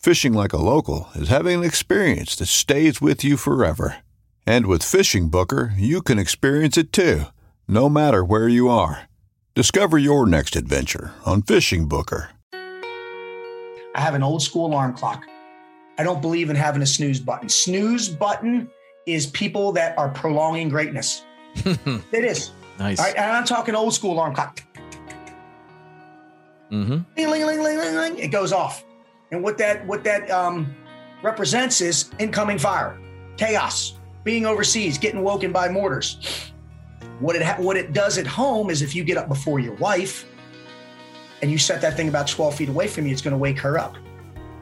Fishing like a local is having an experience that stays with you forever. And with Fishing Booker, you can experience it too, no matter where you are. Discover your next adventure on Fishing Booker. I have an old school alarm clock. I don't believe in having a snooze button. Snooze button is people that are prolonging greatness. it is. Nice. All right, and I'm talking old school alarm clock. Mm-hmm. Ling, ling, ling, ling, ling, ling. It goes off. And what that what that um, represents is incoming fire, chaos, being overseas, getting woken by mortars. What it ha- what it does at home is if you get up before your wife and you set that thing about 12 feet away from you, it's going to wake her up.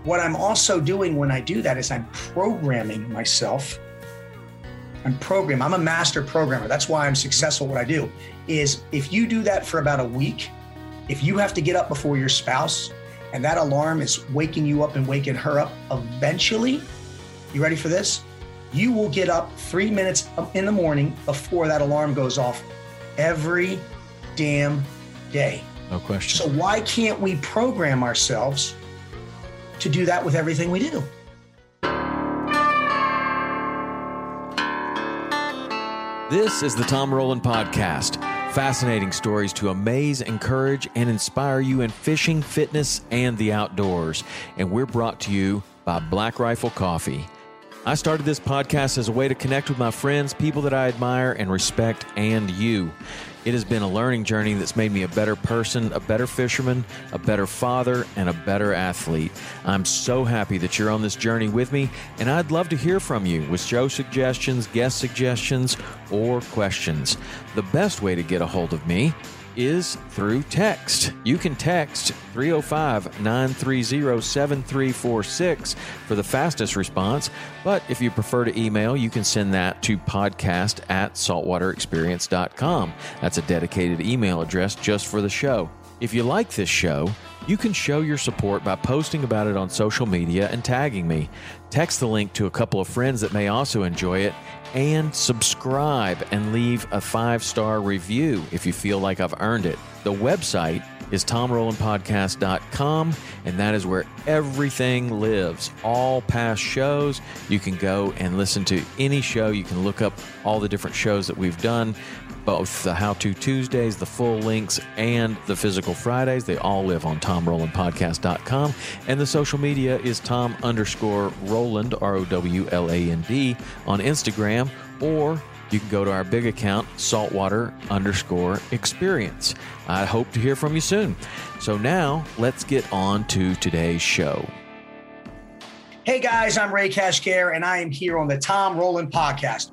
What I'm also doing when I do that is I'm programming myself. I'm program. I'm a master programmer. That's why I'm successful. What I do is if you do that for about a week, if you have to get up before your spouse and that alarm is waking you up and waking her up, eventually, you ready for this? You will get up three minutes in the morning before that alarm goes off every damn day. No question. So why can't we program ourselves to do that with everything we do? This is the Tom Rowland Podcast. Fascinating stories to amaze, encourage, and inspire you in fishing, fitness, and the outdoors. And we're brought to you by Black Rifle Coffee. I started this podcast as a way to connect with my friends, people that I admire and respect, and you. It has been a learning journey that's made me a better person, a better fisherman, a better father, and a better athlete. I'm so happy that you're on this journey with me, and I'd love to hear from you with show suggestions, guest suggestions, or questions. The best way to get a hold of me is through text. You can text 305 930 7346 for the fastest response. But if you prefer to email, you can send that to podcast at saltwaterexperience.com. That's a dedicated email address just for the show. If you like this show, you can show your support by posting about it on social media and tagging me. Text the link to a couple of friends that may also enjoy it and subscribe and leave a five star review if you feel like I've earned it. The website is tomrowlandpodcast.com, and that is where everything lives. All past shows, you can go and listen to any show. You can look up all the different shows that we've done, both the How To Tuesdays, the full links, and the physical Fridays. They all live on tomrowlandpodcast.com. And the social media is tom underscore Rowland, R O W L A N D, on Instagram, or you can go to our big account, saltwater underscore experience. I hope to hear from you soon. So now let's get on to today's show. Hey guys, I'm Ray Kashkar, and I am here on the Tom Rowland Podcast.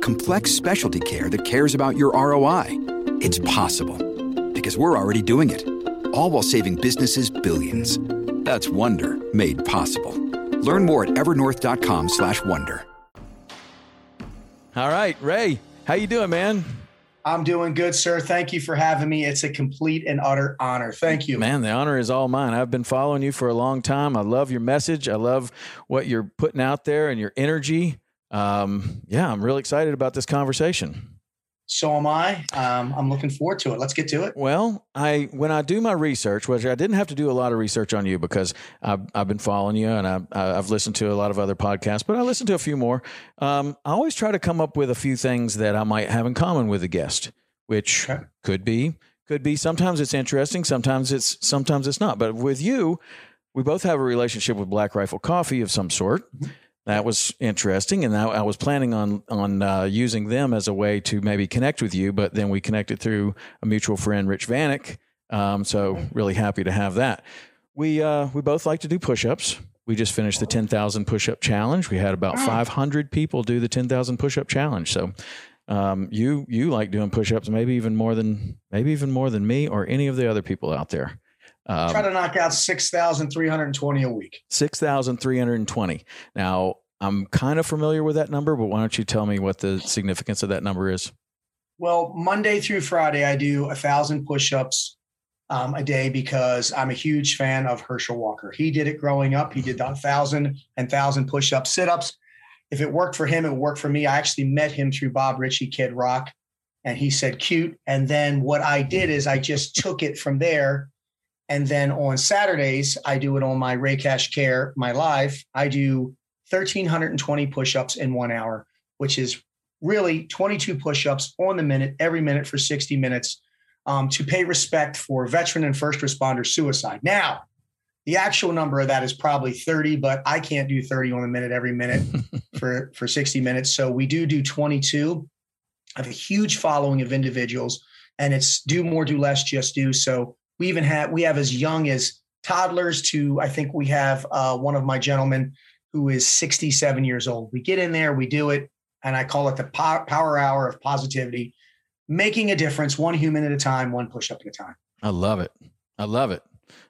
Complex specialty care that cares about your ROI? It's possible. Because we're already doing it. All while saving businesses billions. That's Wonder made possible. Learn more at evernorth.com/wonder. All right, Ray, how you doing, man? I'm doing good, sir. Thank you for having me. It's a complete and utter honor. Thank you. Man, the honor is all mine. I've been following you for a long time. I love your message. I love what you're putting out there and your energy. Um, yeah, I'm really excited about this conversation. So am I. Um, I'm looking forward to it. Let's get to it. Well, I when I do my research, which I didn't have to do a lot of research on you because I've, I've been following you and I, I've listened to a lot of other podcasts, but I listened to a few more. Um, I always try to come up with a few things that I might have in common with a guest, which Okay. could be could be. Sometimes it's interesting, sometimes it's sometimes it's not. But with you, we both have a relationship with Black Rifle Coffee of some sort. That was interesting, and I, I was planning on on uh, using them as a way to maybe connect with you. But then we connected through a mutual friend, Rich Vanek. Um, so really happy to have that. We uh, we both like to do push-ups. We just finished the ten thousand push-up challenge. We had about five hundred people do the ten thousand push-up challenge. So um, you you like doing push-ups, maybe even more than maybe even more than me or any of the other people out there. Um, Try to knock out 6,320 a week. 6,320. Now, I'm kind of familiar with that number, but why don't you tell me what the significance of that number is? Well, Monday through Friday, I do a thousand push-ups um, a day because I'm a huge fan of Herschel Walker. He did it growing up. He did the thousand and thousand push-ups, sit-ups. If it worked for him, it worked for me. I actually met him through Bob Ritchie, Kid Rock, and he said cute. And then what I did is I just took it from there. And then on Saturdays, I do it on my Ray Cash Care, my live. I do 1,320 push-ups in one hour, which is really 22 push-ups on the minute, every minute for 60 minutes, um, to pay respect for veteran and first responder suicide. Now, the actual number of that is probably 30, but I can't do 30 on the minute every minute for for 60 minutes. So we do do 22. I have a huge following of individuals, and it's do more, do less, just do. So we even have we have as young as toddlers to I think we have uh, one of my gentlemen who is 67 years old. We get in there, we do it, and I call it the power, hour of positivity, making a difference one human at a time, one push up at a time. I love it. I love it.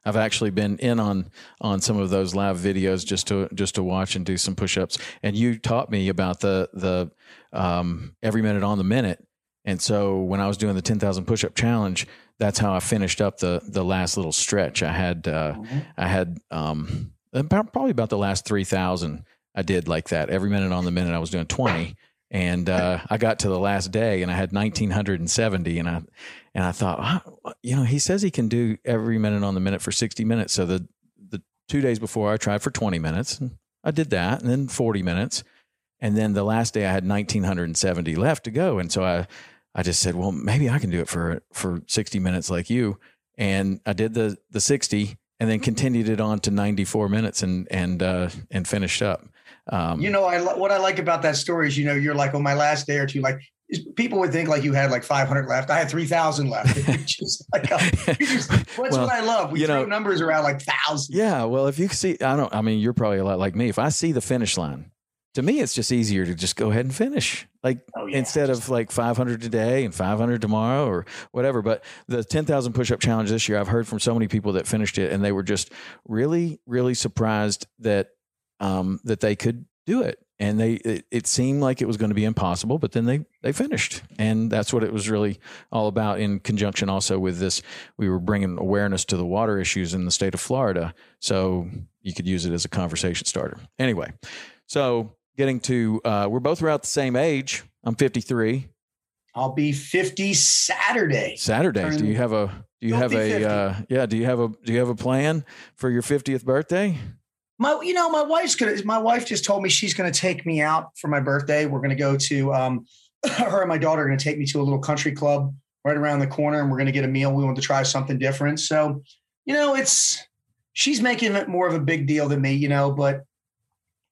I've actually been in on on some of those live videos just to just to watch and do some push-ups. And you taught me about the the um, every minute on the minute. And so when I was doing the 10,000 push-up challenge, that's how I finished up the the last little stretch. I had uh, I had um, about, probably about the last 3,000 I did like that. Every minute on the minute I was doing 20 and uh, I got to the last day and I had 1970 and I and I thought "Ah, you know he says he can do every minute on the minute for 60 minutes. So the the 2 days before I tried for 20 minutes and I did that and then 40 minutes. And then the last day I had 1970 left to go. And so I I just said well maybe I can do it for for 60 minutes like you and I did the the 60 and then continued it on to 94 minutes and and uh, and finished up um, You know, I what I like about that story is, you know, you're like on my last day or two, like people would think like you had like 500 left. I had 3,000 left. Just like, uh, you just- that's Well, what I love. We you throw know- numbers around like thousands. Yeah, well, if you see, I don't. I mean, you're probably a lot like me. If I see the finish line, to me, it's just easier to just go ahead and finish. Like Oh, yeah. instead of like 500 today and 500 tomorrow or whatever. But the 10,000 push-up challenge this year, I've heard from so many people that finished it, and they were just really, really surprised that um, that they could do it. And they, it, it seemed like it was going to be impossible, but then they they finished, and that's what it was really all about. In conjunction, also with this, we were bringing awareness to the water issues in the state of Florida, so you could use it as a conversation starter. Anyway, so getting to, uh, we're both around the same age. I'm 53. I'll be 50 Saturday. Saturday. Do you have a? Do you have a? 50-50. Uh, yeah. Do you have a? Do you have a plan for your 50th birthday? My, you know, my wife's gonna. My wife just told me she's gonna take me out for my birthday. We're gonna go to. Um, her and my daughter are gonna take me to a little country club right around the corner, and we're gonna get a meal. We want to try something different. So, you know, it's she's making it more of a big deal than me, you know, but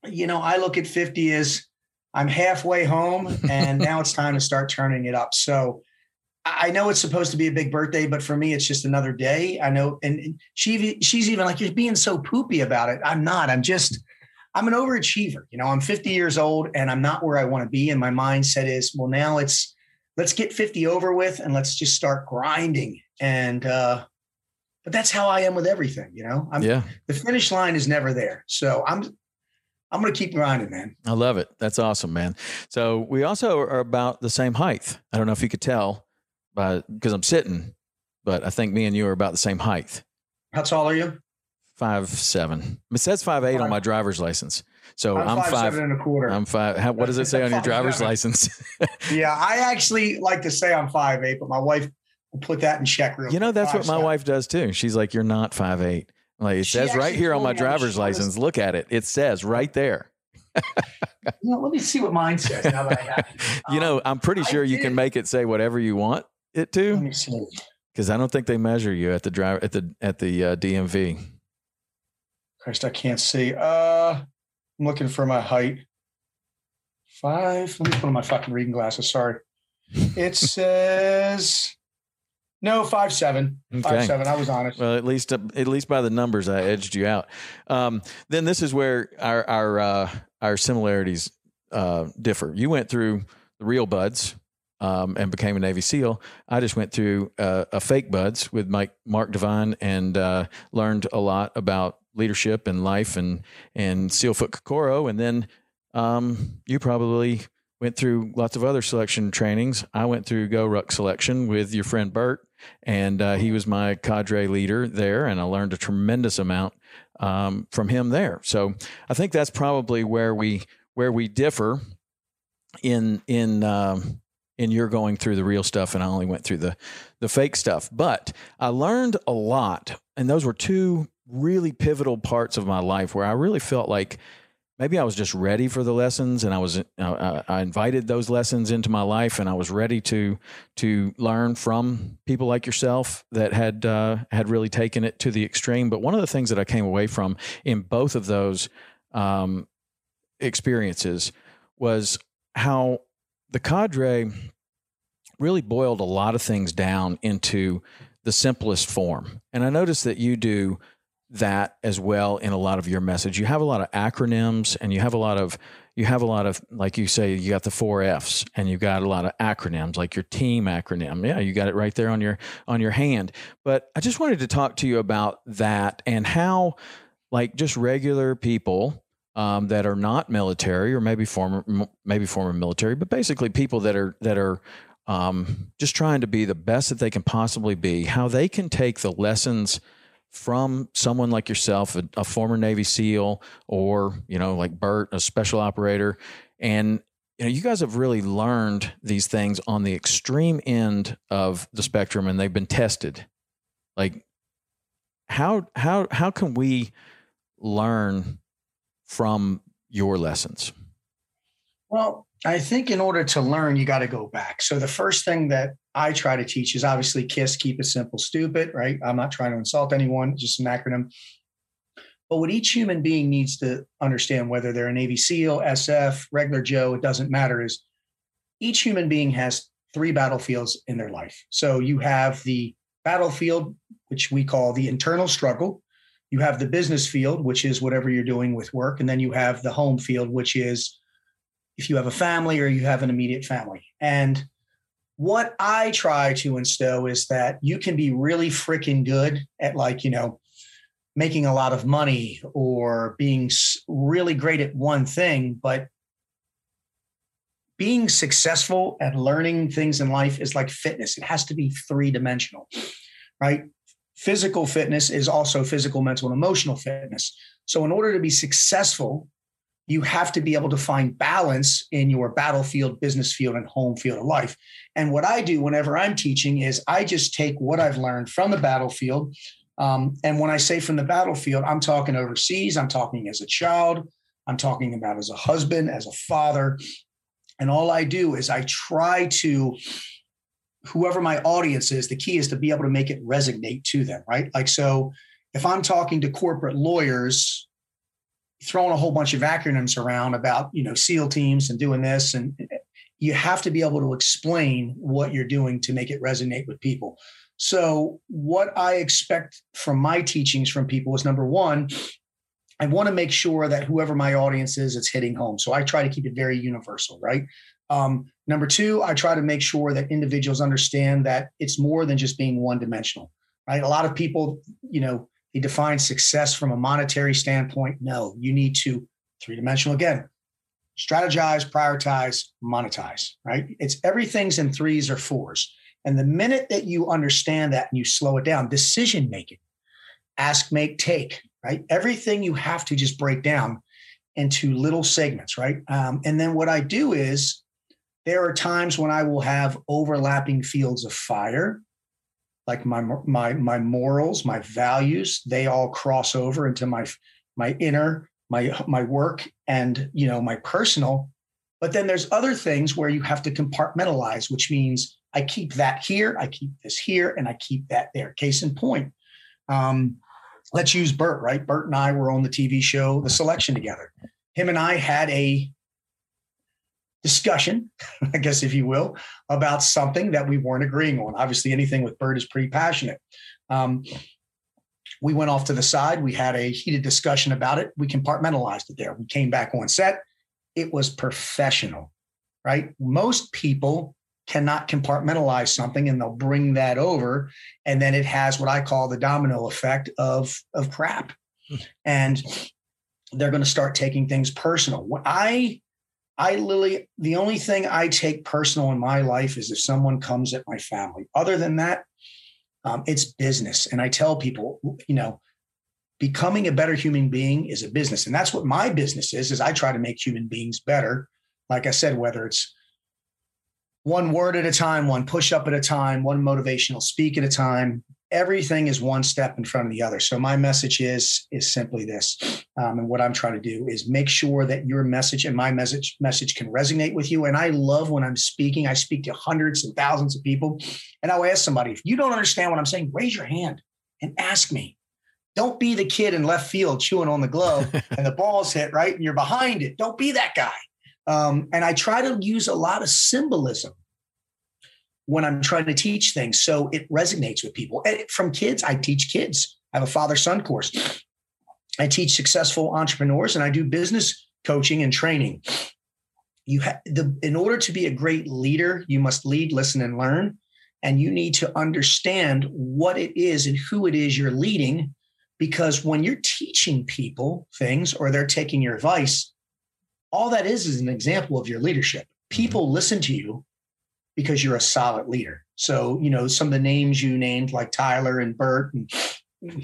you know, I look at 50 as I'm halfway home and now it's time to start turning it up. So I know it's supposed to be a big birthday, but for me, it's just another day. I know, and she she's even like, "You're being so poopy about it." I'm not. I'm just, I'm an overachiever. You know, I'm 50 years old and I'm not where I want to be. And my mindset is, well, now it's let's get 50 over with and let's just start grinding. And uh, but that's how I am with everything. You know, I'm, yeah. The finish line is never there, so I'm I'm going to keep grinding, man. I love it. That's awesome, man. So we also are about the same height. I don't know if you could tell because I'm sitting, but I think me and you are about the same height. How tall are you? Five seven. It says five eight five. on my driver's license. So I'm, I'm five, five seven and a quarter. I'm five. How, what does it say on your driver's seven. license? yeah, I actually like to say I'm five eight, but my wife will put that in check. Real you know, that's what my seven. wife does too. She's like, "You're not five eight. Like it she says right here on my driver's license. Look at it. It says right there. you know, let me see what mine says. Now that I have. Um, you know, I'm pretty sure you can make it say whatever you want it to? Because I don't think they measure you at the driver at the at the uh, DMV. Christ, I can't see. Uh, I'm looking for my height. Five. Let me put on my fucking reading glasses. Sorry. It says no five seven. Okay. Five seven. I was honest. Well, at least uh, at least by the numbers, I edged you out. Um, then this is where our our uh, our similarities uh, differ. You went through the real BUD/S um, and became a Navy SEAL. I just went through uh, a fake BUD/S with Mike Mark Divine and uh, learned a lot about leadership and life and and SEALFIT Kokoro. And then um, you probably went through lots of other selection trainings. I went through GORUCK selection with your friend Bert, and uh, he was my cadre leader there, and I learned a tremendous amount um, from him there. So I think that's probably where we where we differ in in um, you're going through the real stuff and I only went through the the fake stuff. But I learned a lot and those were two really pivotal parts of my life where I really felt like maybe I was just ready for the lessons and I was uh, I invited those lessons into my life and I was ready to to learn from people like yourself that had uh, had really taken it to the extreme. But one of the things that I came away from in both of those um, experiences was how the cadre really boiled a lot of things down into the simplest form. And I noticed that you do that as well in a lot of your message. You have a lot of acronyms and you have a lot of you have a lot of like you say you got the four F's and you got a lot of acronyms like your team acronym. Yeah, you got it right there on your on your hand. But I just wanted to talk to you about that and how like just regular people um, that are not military or maybe former maybe former military, but basically people that are that are um, just trying to be the best that they can possibly be. How they can take the lessons from someone like yourself, a, a former Navy SEAL, or you know like Bert, a special operator, and you know you guys have really learned these things on the extreme end of the spectrum, and they've been tested. Like how how how can we learn from your lessons? Well, I think in order to learn, you got to go back. So the first thing that I try to teach is obviously KISS, keep it simple, stupid, right? I'm not trying to insult anyone, just an acronym. But what each human being needs to understand, whether they're a Navy SEAL, SF, regular Joe, it doesn't matter, is each human being has three battlefields in their life. So you have the battlefield, which we call the internal struggle. You have the business field, which is whatever you're doing with work. And then you have the home field, which is if you have a family or you have an immediate family. And what I try to instill is that you can be really freaking good at, like, you know, making a lot of money or being really great at one thing, but being successful at learning things in life is like fitness. It has to be three dimensional, right? physical fitness is also physical, mental, and emotional fitness. So, in order to be successful, you have to be able to find balance in your battlefield, business field, and home field of life. And what I do whenever I'm teaching is I just take what I've learned from the battlefield. Um, and when I say from the battlefield, I'm talking overseas, I'm talking as a child, I'm talking about as a husband, as a father. And all I do is I try to whoever my audience is, the key is to be able to make it resonate to them, right? Like, so if I'm talking to corporate lawyers, throwing a whole bunch of acronyms around about, you know, SEAL teams and doing this, and you have to be able to explain what you're doing to make it resonate with people. So, what I expect from my teachings from people is number one, I want to make sure that whoever my audience is, it's hitting home. So I try to keep it very universal, right? Um, number two, I try to make sure that individuals understand that it's more than just being one dimensional, right? A lot of people, you know, they define success from a monetary standpoint. No, you need to three dimensional again, strategize, prioritize, monetize, right? It's everything's in threes or fours. And the minute that you understand that and you slow it down, decision making, ask, make, take, right? Everything you have to just break down into little segments, right? Um, and then what I do is there are times when I will have overlapping fields of fire, like my my my morals, my values, they all cross over into my my inner, my my work, and you know my personal. But then there's other things where you have to compartmentalize, which means I keep that here, I keep this here, and I keep that there. Case in point, um, let's use Bert, right? Bert and I were on the TV show The Selection together. Him and I had a discussion, I guess, if you will, about something that we weren't agreeing on. Obviously, anything with Bert is pretty passionate. Um, we went off to the side. We had a heated discussion about it. We compartmentalized it there. We came back on set. It was professional, right? Most people cannot compartmentalize something and they'll bring that over and then it has what i call the domino effect of of crap hmm. and they're going to start taking things personal What i i literally the only thing i take personal in my life is if someone comes at my family. Other than that um, it's business. And i tell people you know becoming a better human being is a business. And that's what my business is is i try to make human beings better. Like i said whether it's one word at a time, one push up at a time, one motivational speak at a time. Everything is one step in front of the other. So my message is is simply this, um, and what I'm trying to do is make sure that your message and my message message can resonate with you. And I love when I'm speaking. I speak to hundreds and thousands of people, and I'll ask somebody if you don't understand what I'm saying, raise your hand and ask me. Don't be the kid in left field chewing on the glove and the ball's hit right and you're behind it. Don't be that guy. Um, and I try to use a lot of symbolism when I'm trying to teach things. So it resonates with people. And from kids, I teach kids. I have a father son course. I teach successful entrepreneurs and I do business coaching and training. You have the in order to be a great leader, you must lead, listen, and learn. And you need to understand what it is and who it is you're leading. Because when you're teaching people things or they're taking your advice, all that is is an example of your leadership. Mm-hmm. People listen to you because you're a solid leader. So, you know, some of the names you named, like Tyler and Bert and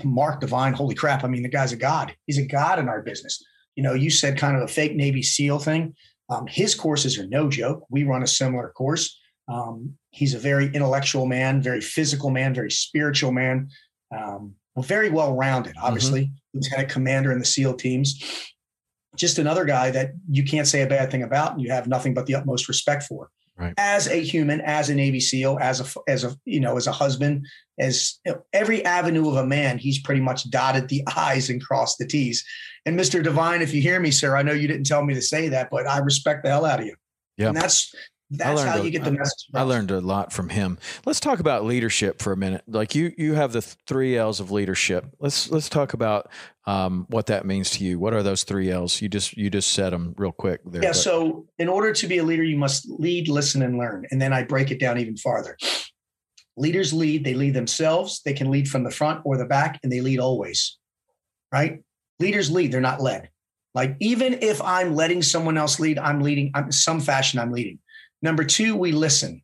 Mark Divine, holy crap. I mean, the guy's a god. He's a god in our business. You know, you said kind of a fake Navy SEAL thing. Um, his courses are no joke. We run a similar course. Um, he's a very intellectual man, very physical man, very spiritual man, um, very well rounded, obviously, mm-hmm. lieutenant commander in the SEAL teams just another guy that you can't say a bad thing about and you have nothing but the utmost respect for. Right. As a human, as a Navy SEAL, as a as a you know, as a husband, as you know, every avenue of a man, he's pretty much dotted the I's and crossed the T's. And Mr. Divine, if you hear me, sir, I know you didn't tell me to say that, but I respect the hell out of you. Yeah. And that's that's how you get the message. I learned a lot from him. Let's talk about leadership for a minute. Like you, you have the three L's of leadership. Let's let's talk about um, what that means to you. What are those three L's? You just you just said them real quick. There, yeah. But. So in order to be a leader, you must lead, listen, and learn. And then I break it down even farther. Leaders lead. They lead themselves. They can lead from the front or the back, and they lead always. Right? Leaders lead. They're not led. Like even if I'm letting someone else lead, I'm leading. I'm in some fashion. I'm leading. Number two, we listen.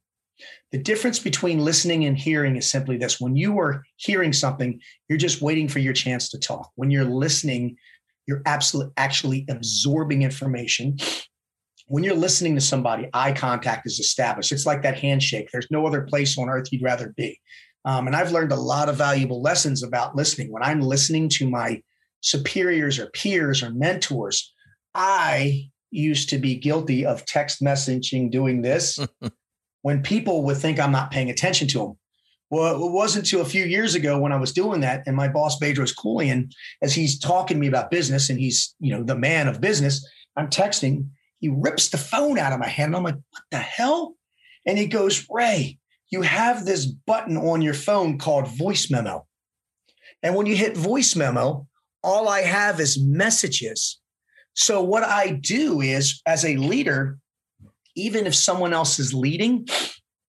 The difference between listening and hearing is simply this when you are hearing something, you're just waiting for your chance to talk. When you're listening, you're absolutely actually absorbing information. When you're listening to somebody, eye contact is established. It's like that handshake. There's no other place on earth you'd rather be. Um, and I've learned a lot of valuable lessons about listening. When I'm listening to my superiors or peers or mentors, I used to be guilty of text messaging doing this when people would think I'm not paying attention to them. Well, it wasn't until a few years ago when I was doing that, and my boss Bedros Keuilian, as he's talking to me about business, and he's you know the man of business. I'm texting. He rips the phone out of my hand. and I'm like, what the hell? And he goes, Ray, you have this button on your phone called voice memo. And when you hit voice memo, all I have is messages. So what I do is, as a leader, even if someone else is leading,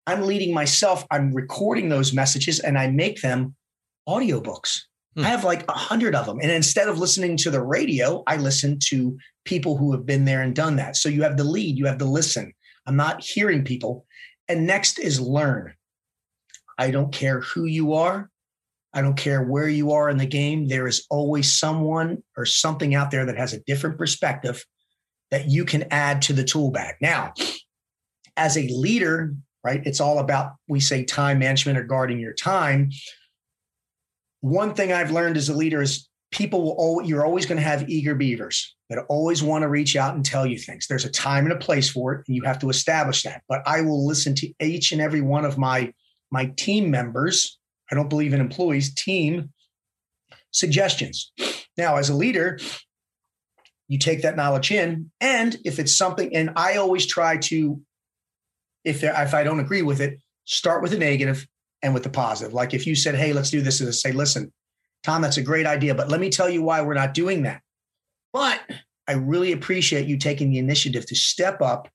I'm leading myself. I'm recording those messages and I make them audiobooks. Hmm. I have like a hundred of them. And instead of listening to the radio, I listen to people who have been there and done that. So you have the lead, you have the listen. I'm not hearing people. And next is learn. I don't care who you are. I don't care where you are in the game. There is always someone or something out there that has a different perspective that you can add to the tool bag. Now, as a leader, right? It's all about, we say time management or guarding your time. One thing I've learned as a leader is people will always, you're always going to have eager beavers that always want to reach out and tell you things. There's a time and a place for it, and you have to establish that. But I will listen to each and every one of my my team members. I don't believe in employees, team suggestions. Now, as a leader, you take that knowledge in, and if it's something, and I always try to if there, if I don't agree with it, start with the negative and with the positive. Like if you said, "Hey, let's do this," and say, "Listen, Tom, that's a great idea, but let me tell you why we're not doing that." But I really appreciate you taking the initiative to step up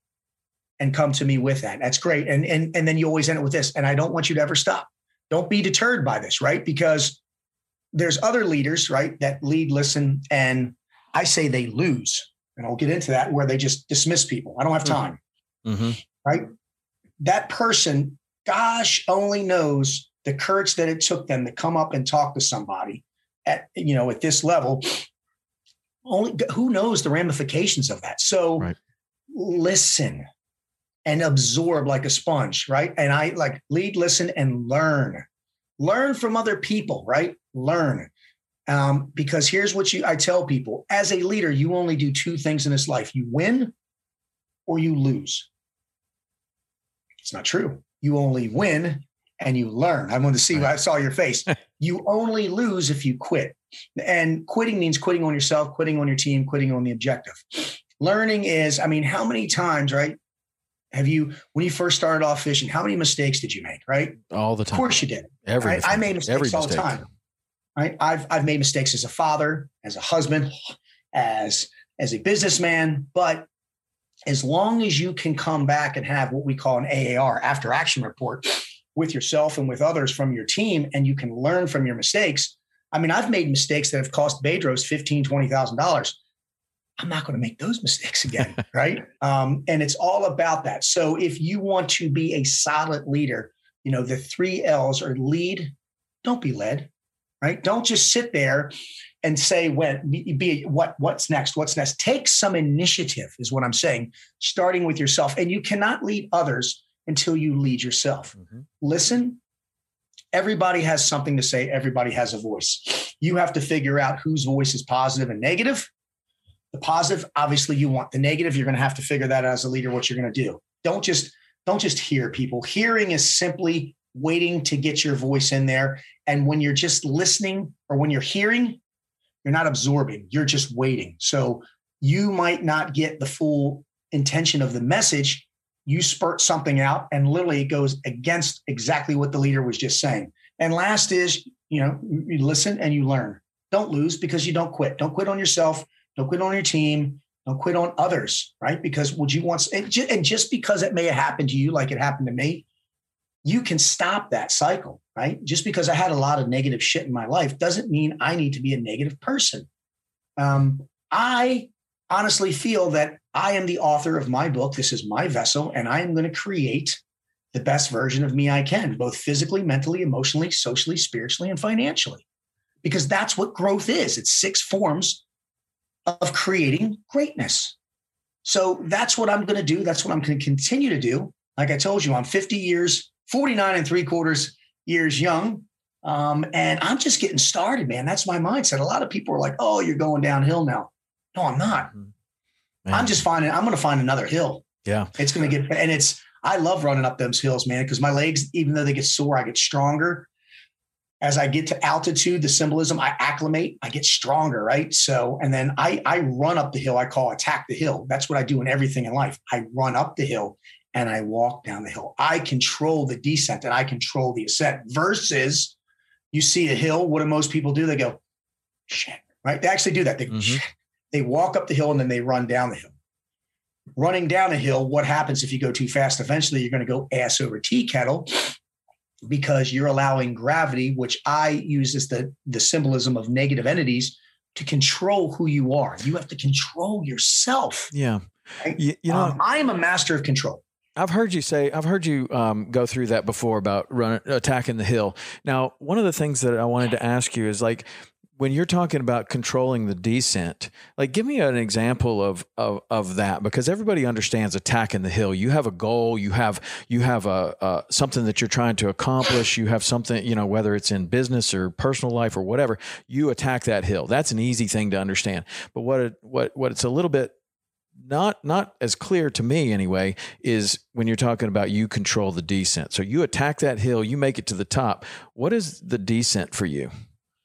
and come to me with that. That's great. And and and then you always end it with this. And I don't want you to ever stop. Don't be deterred by this, right? Because there's other leaders, right, that lead, listen, and I say they lose. And I'll get into that where they just dismiss people. I don't have time. Mm-hmm. Right that person, gosh, only knows the courage that it took them to come up and talk to somebody at you know at this level. Only who knows the ramifications of that. So right. listen and absorb like a sponge, right? And I like lead, listen, and learn. Learn from other people, right? Learn. Um, because here's what you I tell people as a leader, you only do two things in this life you win or you lose. It's not true. You only win and you learn. I want to see. I saw your face. you only lose if you quit, and quitting means quitting on yourself, quitting on your team, quitting on the objective. Learning is, I mean, how many times, right? Have you, when you first started off fishing, how many mistakes did you make? Right, all the time. Of course you did. Every right? I made mistakes all the time. Right, I've I've made mistakes as a father, as a husband, as as a businessman, but as long as you can come back and have what we call an AAR after action report with yourself and with others from your team, and you can learn from your mistakes. I mean, I've made mistakes that have cost Bedros fifteen, twenty thousand dollars. I'm not going to make those mistakes again, right? Um, and it's all about that. So if you want to be a solid leader, you know the three L's are lead, don't be led, right? Don't just sit there and say when be what what's next what's next take some initiative is what i'm saying starting with yourself and you cannot lead others until you lead yourself mm-hmm. listen everybody has something to say everybody has a voice you have to figure out whose voice is positive and negative the positive obviously you want the negative you're going to have to figure that out as a leader what you're going to do don't just don't just hear people hearing is simply waiting to get your voice in there and when you're just listening or when you're hearing you're not absorbing, you're just waiting. So you might not get the full intention of the message. You spurt something out and literally it goes against exactly what the leader was just saying. And last is, you know, you listen and you learn. Don't lose because you don't quit. Don't quit on yourself. Don't quit on your team. Don't quit on others, right? Because would you want, and just because it may have happened to you like it happened to me, you can stop that cycle, right? Just because I had a lot of negative shit in my life doesn't mean I need to be a negative person. Um, I honestly feel that I am the author of my book. This is my vessel, and I am going to create the best version of me I can, both physically, mentally, emotionally, socially, spiritually, and financially. Because that's what growth is it's six forms of creating greatness. So that's what I'm going to do. That's what I'm going to continue to do. Like I told you, I'm 50 years 49 and three quarters years young. Um, and I'm just getting started, man. That's my mindset. A lot of people are like, oh, you're going downhill now. No, I'm not. Mm-hmm. Man. I'm just finding, I'm going to find another hill. Yeah. It's going to get, and it's, I love running up those hills, man, because my legs, even though they get sore, I get stronger. As I get to altitude, the symbolism, I acclimate, I get stronger, right? So, and then I I run up the hill. I call attack the hill. That's what I do in everything in life. I run up the hill and I walk down the hill. I control the descent and I control the ascent. Versus, you see a hill. What do most people do? They go, shit, right? They actually do that. They Mhm. they walk up the hill and then they run down the hill running down a hill, what happens if you go too fast? Eventually, you're going to go ass over tea kettle because you're allowing gravity, which I use as the, the symbolism of negative entities, to control who you are. You have to control yourself. Yeah. Right? You, you know, Um, I am a master of control. I've heard you say, I've heard you um, go through that before about run, attacking the hill. Now, one of the things that I wanted to ask you is like, when you're talking about controlling the descent, like give me an example of, of of that because everybody understands attacking the hill. You have a goal, you have you have a, a something that you're trying to accomplish. You have something, you know, whether it's in business or personal life or whatever. You attack that hill. That's an easy thing to understand. But what it, what what it's a little bit not not as clear to me anyway is when you're talking about you control the descent. So you attack that hill, you make it to the top. What is the descent for you?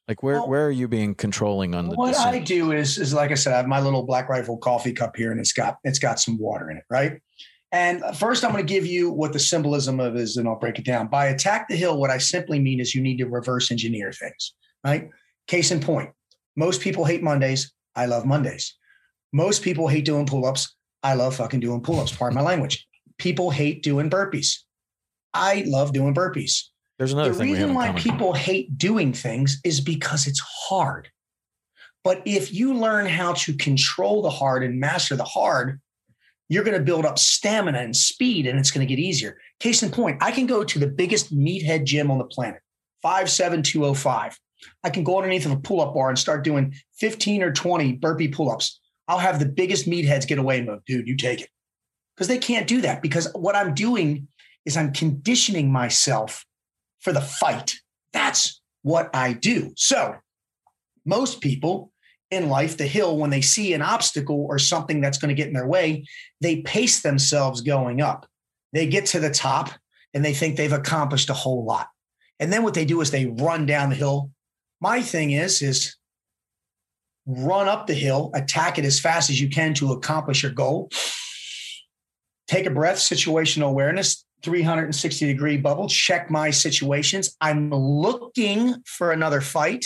Like where Well, where are you being controlling on the What descent? I do is, is like I said, I have my little black rifle coffee cup here, and it's got it's got some water in it, right? And first, I'm going to give you what the symbolism of is, and I'll break it down. By attack the hill, what I simply mean is you need to reverse engineer things, right? Case in point, most people hate Mondays. I love Mondays. Most people hate doing pull-ups. I love fucking doing pull-ups. Pardon my language. People hate doing burpees. I love doing burpees There's another the reason why common. people hate doing things is because it's hard. But if you learn how to control the hard and master the hard, you're going to build up stamina and speed and it's going to get easier. Case in point, I can go to the biggest meathead gym on the planet, 57205. I can go underneath of a pull up bar and start doing 15 or 20 burpee pull ups. I'll have the biggest meatheads get away and go, dude, you take it. Because they can't do that. Because what I'm doing is I'm conditioning myself for the fight. That's what I do. So, most people in life, the hill, when they see an obstacle or something that's going to get in their way, they pace themselves going up. They get to the top and they think they've accomplished a whole lot. And then what they do is they run down the hill. My thing is, is run up the hill, attack it as fast as you can to accomplish your goal. Take a breath, situational awareness, 360 degree bubble, check my situations. I'm looking for another fight.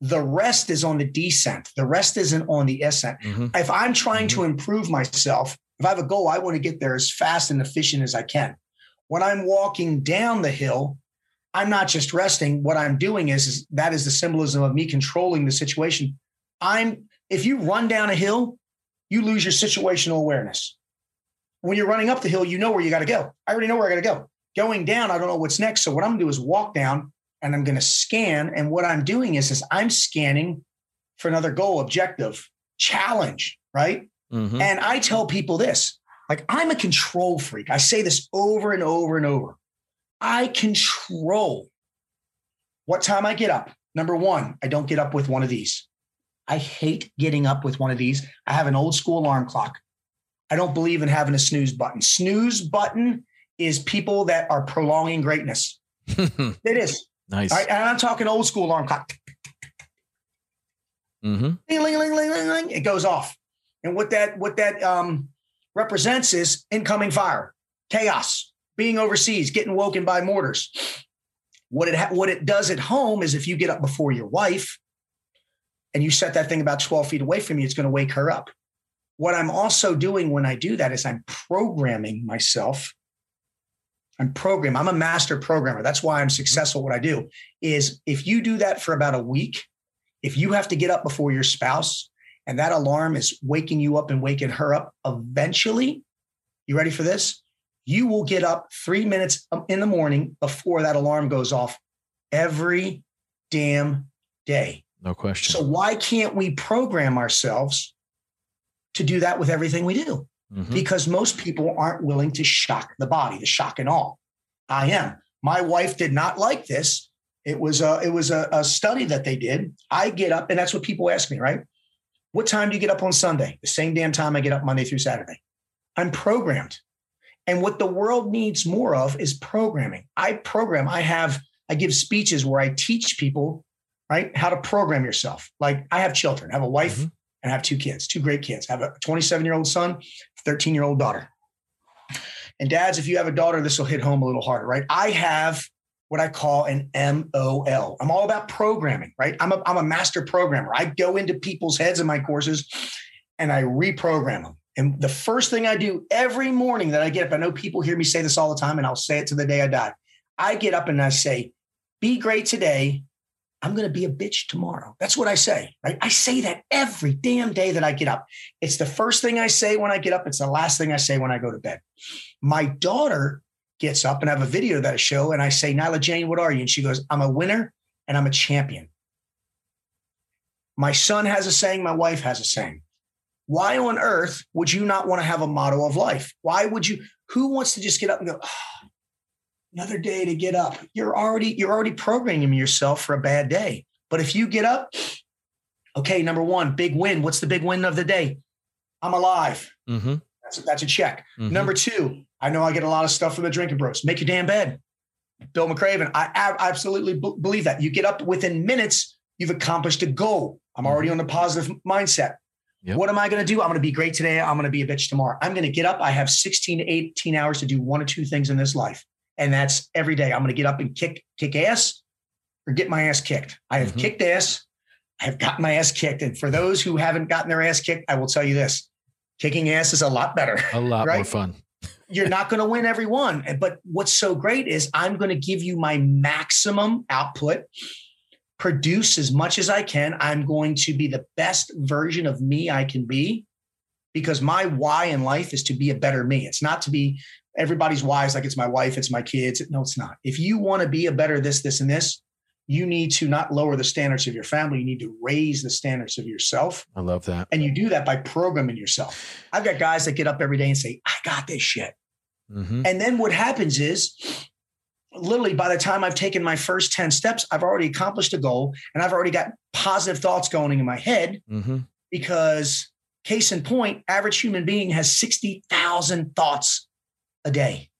The rest is on the descent. The rest isn't on the ascent. Mhm. If I'm trying to improve myself, if I have a goal, I want to get there as fast and efficient as I can. When I'm walking down the hill, I'm not just resting. What I'm doing is, is that is the symbolism of me controlling the situation. I'm if you run down a hill, you lose your situational awareness. When you're running up the hill, you know where you got to go. I already know where I got to go. Going down, I don't know what's next. So what I'm gonna do is walk down and I'm gonna scan. And what I'm doing is, is I'm scanning for another goal, objective, challenge, right? Mhm. And I tell people this like, I'm a control freak. I say this over and over and over. I control what time I get up. Number one, I don't get up with one of these. I hate getting up with one of these. I have an old school alarm clock. I don't believe in having a snooze button. Snooze button is people that are prolonging greatness. It is. nice. Right. And I'm talking old school alarm clock. hmm Ling, ling, ling, ling, ling, ling. It goes off. And what that what that um, represents is incoming fire, chaos, being overseas, getting woken by mortars. What it ha- what it does at home is if you get up before your wife and you set that thing about 12 feet away from you, it's going to wake her up. What I'm also doing when I do that is I'm programming myself. I'm program. I'm a master programmer. That's why I'm mm-hmm. successful. What I do is if you do that for about a week, if you have to get up before your spouse and that alarm is waking you up and waking her up, eventually, you ready for this? You will get up three minutes in the morning before that alarm goes off every damn day. No question. So, why can't we program ourselves to do that with everything we do? Mhm. because most people aren't willing to shock the body, the shock and all. I am. My wife did not like this. It was a it was a, a study that they did. I get up, and that's what people ask me, right? What time do you get up on Sunday? The same damn time I get up Monday through Saturday. I'm programmed. And what the world needs more of is programming. I program, I have, I give speeches where I teach people, right, how to program yourself. Like I have children, I have a wife mm-hmm. And I have two kids, two great kids. I have a 27 year old son, 13 year old daughter. And dads, if you have a daughter, this will hit home a little harder, right? I have what I call an MOL. I'm all about programming, right? I'm a, I'm a master programmer. I go into people's heads in my courses and I reprogram them. And the first thing I do every morning that I get up, I know people hear me say this all the time, and I'll say it to the day I die. I get up and I say, Be great today. I'm going to be a bitch tomorrow. That's what I say, right? I say that every damn day that I get up. It's the first thing I say when I get up. It's the last thing I say when I go to bed. My daughter gets up and I have a video that I show, and I say, Nyla Jane, what are you? And she goes, I'm a winner and I'm a champion. My son has a saying, my wife has a saying. Why on earth would you not want to have a motto of life? Why would you? Who wants to just get up and go, oh, another day to get up? You're already you're already programming yourself for a bad day. But if you get up, okay, number one, big win. What's the big win of the day? I'm alive. Mm-hmm. That's, a, that's a check. Mm-hmm. Number two, I know I get a lot of stuff from the drinking bros. Make your damn bed. Bill McRaven, I, I absolutely b- believe that. You get up within minutes, you've accomplished a goal. I'm already mm-hmm. on the positive mindset. Yep. What am I going to do? I'm going to be great today. I'm going to be a bitch tomorrow. I'm going to get up. I have 16 to 18 hours to do one or two things in this life. And that's every day. I'm going to get up and kick, kick ass or get my ass kicked. I have mm-hmm. kicked ass. I have gotten my ass kicked. And for those who haven't gotten their ass kicked, I will tell you this kicking ass is a lot better. A lot right? more fun. You're not going to win every one. But what's so great is I'm going to give you my maximum output produce as much as I can. I'm going to be the best version of me I can be because my why in life is to be a better me. It's not to be everybody's wise like it's my wife, it's my kids. No, it's not. If you want to be a better this, this, and this, you need to not lower the standards of your family. You need to raise the standards of yourself. I love that. And you do that by programming yourself. I've got guys that get up every day and say, I got this shit. Mm-hmm. And then what happens is literally by the time I've taken my first 10 steps, I've already accomplished a goal and I've already got positive thoughts going in my head mm-hmm. because case in point, average human being has 60,000 thoughts a day.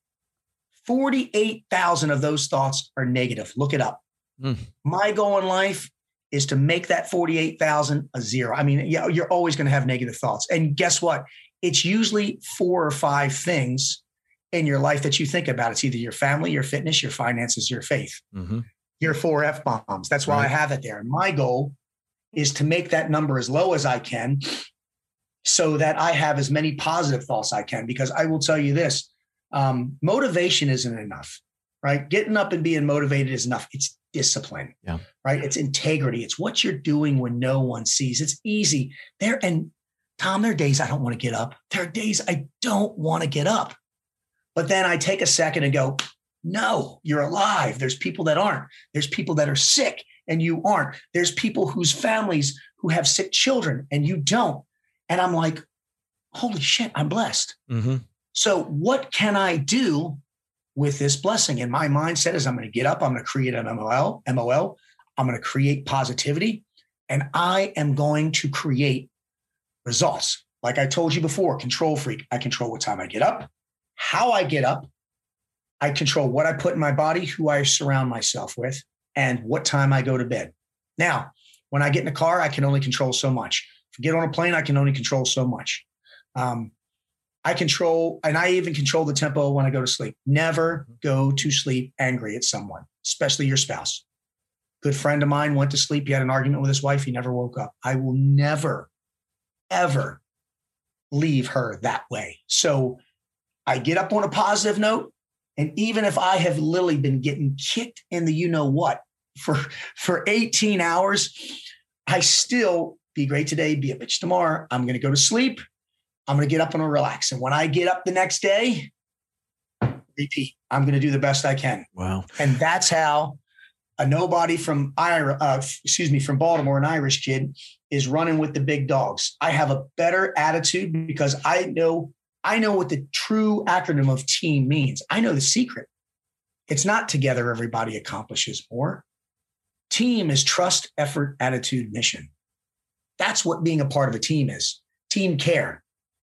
48,000 of those thoughts are negative. Look it up. Mm. My goal in life is to make that 48,000 a zero. I mean, yeah, you're always going to have negative thoughts. And guess what? It's usually four or five things in your life that you think about. It's either your family, your fitness, your finances, your faith. Mm-hmm. Your four F bombs. That's why right. I have it there. And my goal is to make that number as low as I can so that I have as many positive thoughts I can. Because I will tell you this um, motivation isn't enough, right? Getting up and being motivated is enough. It's discipline, yeah. right? It's integrity. It's what you're doing when no one sees. It's easy. There and Tom, there are days I don't want to get up. There are days I don't want to get up. But then I take a second and go, no, you're alive. There's people that aren't. There's people that are sick and you aren't. There's people whose families who have sick children and you don't. And I'm like, holy shit, I'm blessed. Mm-hmm. So, what can I do with this blessing? And my mindset is I'm going to get up, I'm going to create an MOL, MOL, I'm going to create positivity, and I am going to create results. Like I told you before, control freak. I control what time I get up, how I get up. I control what I put in my body, who I surround myself with, and what time I go to bed. Now, when I get in the car, I can only control so much. If I get on a plane, I can only control so much. Um, I control, and I even control the tempo when I go to sleep. Never mm-hmm. go to sleep angry at someone, especially your spouse. Good friend of mine went to sleep. He had an argument with his wife. He never woke up. I will never, ever leave her that way. So I get up on a positive note. And even if I have literally been getting kicked in the you know what for, for 18 hours, I still be great today, be a bitch tomorrow. I'm going to go to sleep. I'm going to get up and relax. And when I get up the next day, repeat. I'm going to do the best I can. Wow. And that's how a nobody from Ira, uh, excuse me, from Baltimore, an Irish kid, is running with the big dogs. I have a better attitude because I know I know what the true acronym of team means. I know the secret. It's not together everybody accomplishes more. Team is trust, effort, attitude, mission. That's what being a part of a team is. Team care.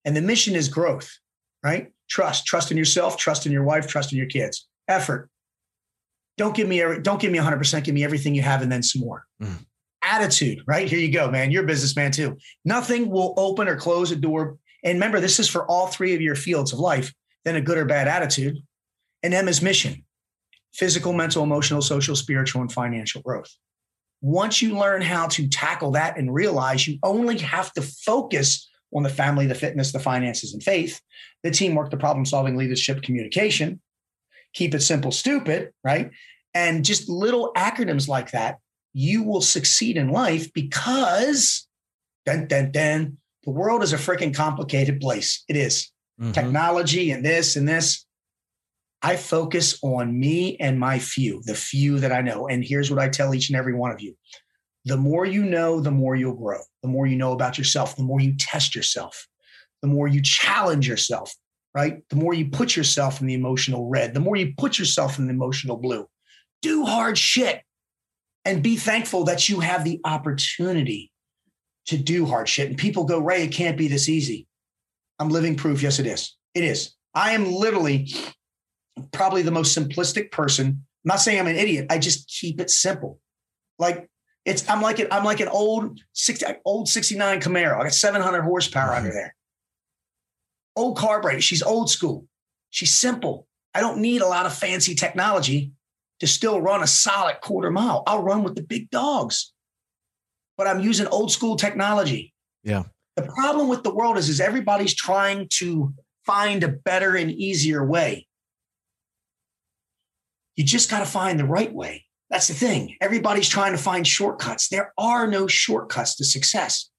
And the mission is growth. right? Trust, trust in yourself, trust in your wife, trust in your kids. Effort. Don't give me every, don't give me 100%, give me everything you have and then some more. Mm. Attitude, right? Here you go, man. You're a businessman too. Nothing will open or close a door. And remember, this is for all three of your fields of life, then a good or bad attitude. And M is mission physical, mental, emotional, social, spiritual, and financial growth. Once you learn how to tackle that and realize you only have to focus on the family, the fitness, the finances, and faith, the teamwork, the problem solving, leadership, communication, keep it simple, stupid, right? And just little acronyms like that, you will succeed in life because dun, dun, dun, the world is a freaking complicated place. It is. Mm-hmm. Technology and this and this. I focus on me and my few, the few that I know. And here's what I tell each and every one of you the more you know, the more you'll grow. The more you know about yourself, the more you test yourself, the more you challenge yourself, right? The more you put yourself in the emotional red, the more you put yourself in the emotional blue. Do hard shit and be thankful that you have the opportunity to do hard shit. And people go, Ray, it can't be this easy. I'm living proof. Yes, it is. It is. I am literally probably the most simplistic person. I'm not saying I'm an idiot. I just keep it simple. Like it's I'm like it. I'm like an old 60 old 69 Camaro. I got 700 horsepower under there. Old carburetor. She's old school. She's simple. I don't need a lot of fancy technology to still run a solid quarter mile. I'll run with the big dogs. But I'm using old school technology. Yeah. The problem with the world is, is everybody's trying to find a better and easier way. You just got to find the right way. That's the thing. Everybody's trying to find shortcuts. There are no shortcuts to success.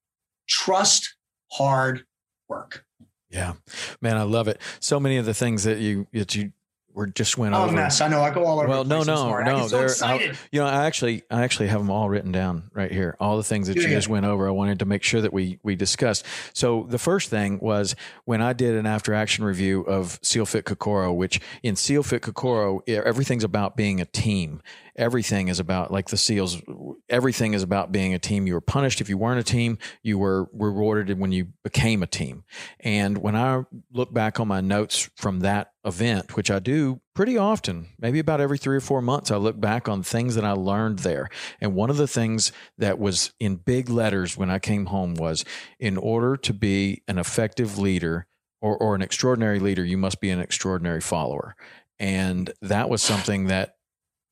Trust hard work. Yeah, man, I love it. So many of the things that you that you we're just went over. oh, over. mess. I know. I go all over. Well, no, no, no. So you know, I actually, I actually have them all written down right here. All the things that yeah, you just went over. I wanted to make sure that we we discussed. So the first thing was when I did an after action review of SEALFIT Kokoro, which in SEALFIT Kokoro, everything's about being a team everything is about like the seals everything is about being a team. You were punished. If you weren't a team you were rewarded when you became a team. And when i look back on my notes from that event which i do pretty often maybe about every 3 or 4 months i look back on things that i learned there. And one of the things that was in big letters when i came home was in order to be an effective leader or, or an extraordinary leader you must be an extraordinary follower. And that was something that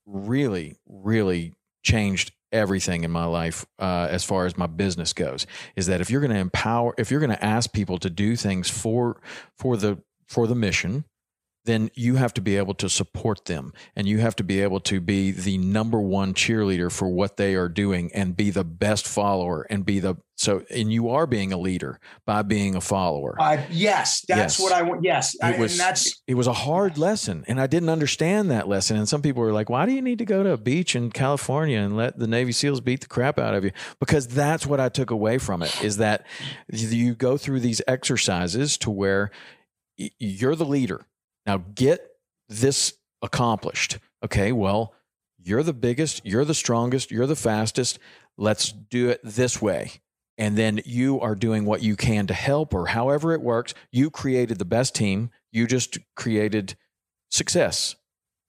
really, really changed everything in my life uh, as far as my business goes is that if you're going to empower if you're going to ask people to do things for for the for the mission then you have to be able to support them and you have to be able to be the number one cheerleader for what they are doing and be the best follower and be the so and you are being a leader by being a follower uh, yes that's yes. what i want yes it I, was that's it was a hard lesson and i didn't understand that lesson and some people were like why do you need to go to a beach in california and let the navy seals beat the crap out of you because that's what i took away from it is that you go through these exercises to where you're the leader now get this accomplished. Okay, well, you're the biggest, you're the strongest, you're the fastest. Let's do it this way. And then you are doing what you can to help, or however it works. You created the best team. You just created success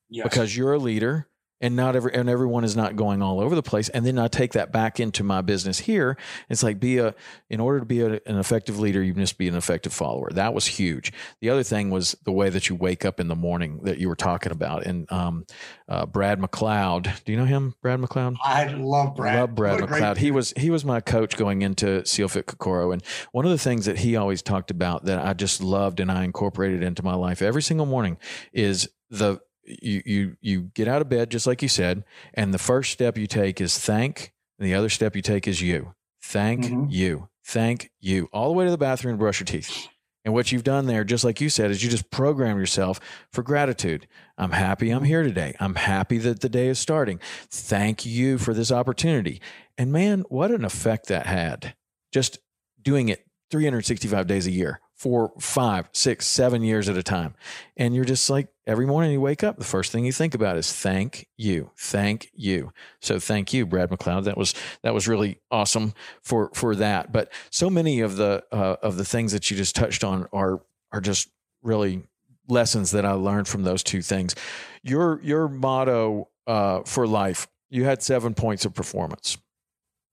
yes. because you're a leader and not every and everyone is not going all over the place. And then i take that back into my business here. It's like be a in order to be a, an effective leader you must be an effective follower. That was huge. The other thing was the way that you wake up in the morning that you were talking about. And um, uh, brad mcleod do you know him brad mcleod? I love brad. Love brad mcleod. He was he was my coach going into sealfit kokoro. And one of the things that he always talked about that i just loved and i incorporated into my life every single morning is the you you you get out of bed just like you said, and the first step you take is thank, and the other step you take is you. Thank mm-hmm. you. Thank you. All the way to the bathroom and brush your teeth. And what you've done there, just like you said, is you just program yourself for gratitude. I'm happy I'm here today. I'm happy that the day is starting. Thank you for this opportunity. And man, what an effect that had. Just doing it 365 days a year for five, six, seven years at a time. And you're just like, every morning you wake up, the first thing you think about is thank you, thank you. So thank you, Brad McLeod. That was, that was really awesome for, for that. But so many of the, uh, of the things that you just touched on are, are just really lessons that I learned from those two things. Your your motto uh, for life. You had seven points of performance.